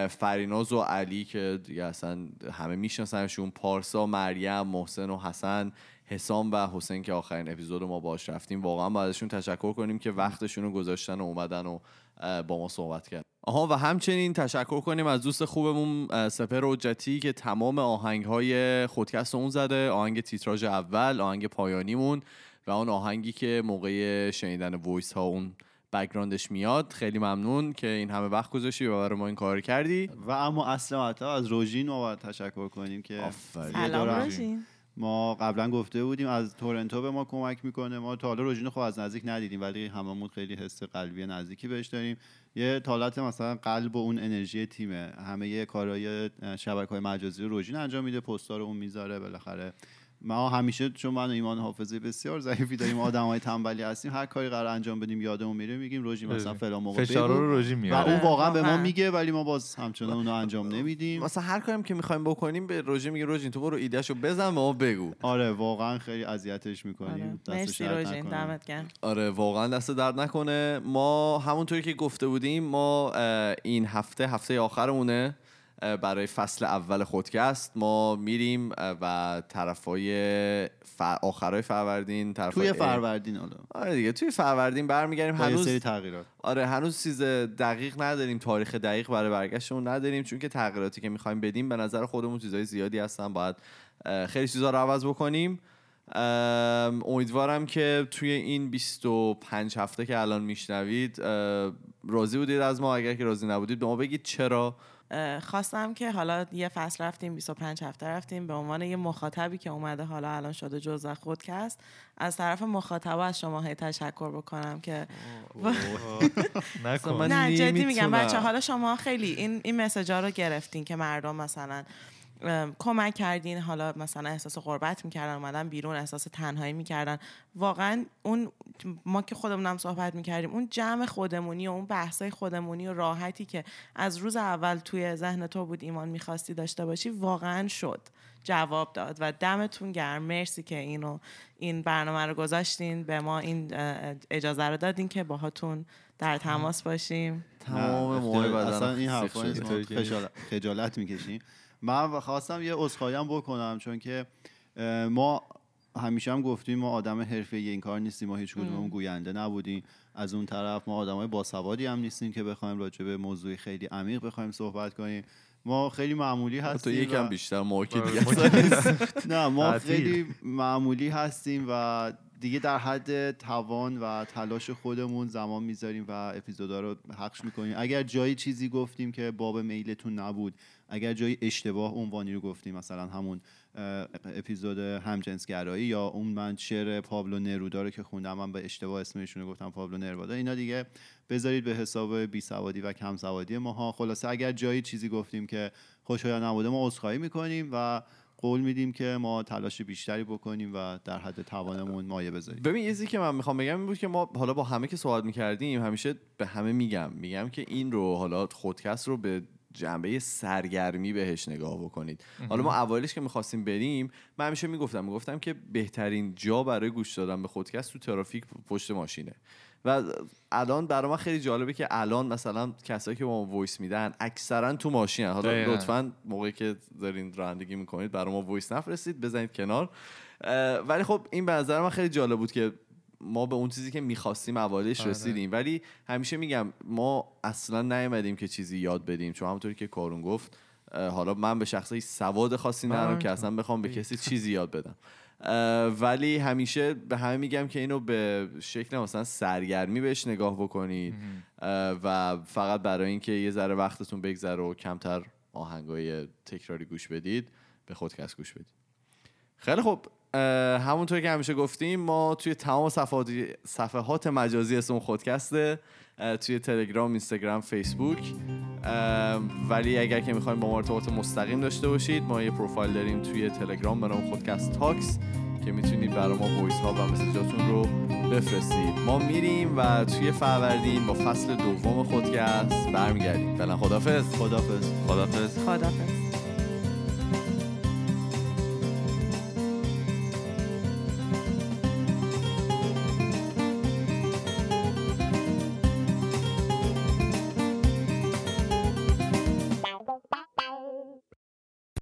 فریناز و علی که دیگه اصلا همه میشناسنشون. پارسا مریم محسن و حسن. حسام و حسین که آخرین اپیزود ما باش رفتیم واقعا باید ازشون تشکر کنیم که وقتشون رو گذاشتن و اومدن و با ما صحبت کرد آها و همچنین تشکر کنیم از دوست خوبمون سپر حجتی که تمام آهنگ های خودکست اون زده آهنگ تیتراژ اول آهنگ پایانیمون و اون آهنگی که موقع شنیدن voice ها اون background ش میاد. خیلی ممنون که این همه وقت گذاشتی و برای ما این کار کردی. و اما اصل مطلب از روژین ما باید تشکر کنیم که سلام روژین ما قبلا گفته بودیم از تورنتو به ما کمک می‌کنه. ما تا حالا روژین خب از نزدیک ندیدیم ولی هممون خیلی حس قلبی نزدیکی بهش داریم. یه حالت مثلا قلب و اون انرژی تیمه. همه یه کارهای شبکه های مجازی رو روژین انجام میده رو اون می‌ذاره بالاخره ما همیشه چون من و ایمان حافظه بسیار ضعیفی داریم آدم های تنبلی هستیم هر کاری قرار انجام بدیم یادمون میره میگیم روژین مثلا فلان موقع فشارا بگو. رو روژین و میاره اون واقعا به ما. میگه ولی ما باز همچنان اونو انجام نمیدیم. مثلا هر کاریم که می‌خوایم بکنیم به روژین میگه روژین تو برو ایدهشو بزن به ما بگو. آره واقعا خیلی اذیتش می‌کنیم. آره. دستش مرسی گرم. آره واقعا دست درد نکنه. ما همونطوری که گفته بودیم ما این هفته هفته آخرمونه. برای فصل اول خودکست ما میریم و طرفای ف... آخرای فروردین طرفای توی فروردین حالا. آره دیگه توی فروردین برمیگردیم. هنوز سری تغییرات. آره هنوز چیز دقیق نداریم تاریخ دقیق برای برگشتمون نداریم چون که تغییراتی که می‌خوایم بدیم به نظر خودمون چیزای زیادی هستن. باید خیلی چیزا رو عوض بکنیم. ام، امیدوارم که توی این 25 هفته که الان میشنوید راضی بودید از ما. اگر که راضی نبودید به ما بگید چرا. خواستم که حالا یه فصل رفتیم 25 هفته رفتیم به عنوان یه مخاطبی که اومده حالا الان شده جزء خودکست از طرف مخاطب از شما هی تشکر بکنم که نه جدی میگم. بچه حالا شما خیلی این این مسیجا رو گرفتین که مردم مثلا کمک کردین. حالا مثلا احساس غربت می‌کردن اومدن بیرون احساس تنهایی می‌کردن. واقعا اون ما که خودمونم صحبت می‌کردیم اون جمع خودمونی و اون بحثای خودمونی و راحتی که از روز اول توی ذهن تو بود ایمان می‌خواستی داشته باشی واقعا شد. جواب داد و دمتون گرم. مرسی که اینو این برنامه رو گذاشتین. به ما این اجازه رو دادین که باهاتون در تماس باشیم. تمام بدنم اصلا این حرفا خجالت می‌کشیم. من خواستم یه عذرخواهی هم بکنم چون که ما همیشه هم گفتیم ما آدم حرفه این کار نیستیم ما هیچ کدوممون گوینده نبودیم. از اون طرف ما آدمای باسوادی هم نیستیم که بخوایم راجع به موضوعی خیلی عمیق بخوایم صحبت کنیم. ما خیلی معمولی تو هستیم یکم و- بیشتر ما که آره، نه ما. خیلی معمولی هستیم و دیگه در حد توان و تلاش خودمون زمان می‌ذاریم و اپیزودا رو پخش می‌کنیم. اگر جایی چیزی گفتیم که باب میلتون نبود اگر جایی اشتباه عنوانی رو گفتیم مثلا همون اپیزود همجنسگرایی یا اون من شعر پابلو نرودا رو که خوندم من به اشتباه اسمشون رو گفتم پابلو نرودا اینا دیگه بذارید به حساب بی سوادی و کم سوادی ماها. خلاصه اگر جایی چیزی گفتیم که خوشایند نبوده ما عذرخواهی می‌کنیم و قول میدیم که ما تلاش بیشتری بکنیم و در حد توانمون مایه بذاریم. ببین یه چیزی که من می‌خوام بگم این بود که ما حالا با همه که صحبت می‌کردیم همیشه به همه میگم. میگم که این رو حالا خودکست رو به جنبه سرگرمی بهش نگاه بکنید. حالا ما اوایلش که می‌خواستیم بریم من همیشه می‌گفتم می‌گفتم که بهترین جا برای گوش دادن به خودکست تو ترافیک پشت ماشینه. و الان برای من خیلی جالبه که الان مثلا کسایی که به ما voice میدن اکثرا تو ماشین حالا. لطفا موقعی که دارین رانندگی می‌کنید برای ما voice نفرستید بزنید کنار. ولی خب این به نظر من خیلی جالب بود که ما به اون چیزی که می‌خواستیم اولش آره. رسیدیم. ولی همیشه میگم ما اصلا نیومدیم که چیزی یاد بدیم. چون همونطوری که کارون گفت حالا من به شخص هیچ سواد خاصی ندارم که اصلا بخوام به کسی چیزی یاد بدم. ولی همیشه به همه میگم که اینو به شکل مثلا سرگرمی بهش نگاه بکنید. و فقط برای اینکه یه ذره وقتتون بگذره و کمتر آهنگای تکراری گوش بدید به خودکست گوش بدید. خیلی خوب. اه، همونطور که همیشه گفتیم ما توی تمام صفحات, مجازی اسم خودکسته توی تلگرام اینستاگرام فیسبوک ولی اگر که می‌خوایم با ما ارتباط مستقیم داشته باشید ما یه پروفایل داریم توی تلگرام به نام خودکست talks که می‌تونید برای ما voice ها و message اتون رو بفرستید. ما میریم و توی فروردین با فصل دوم خودکست برمیگردیم. فعلا خدافظ خدافظ خدافظ خدافظ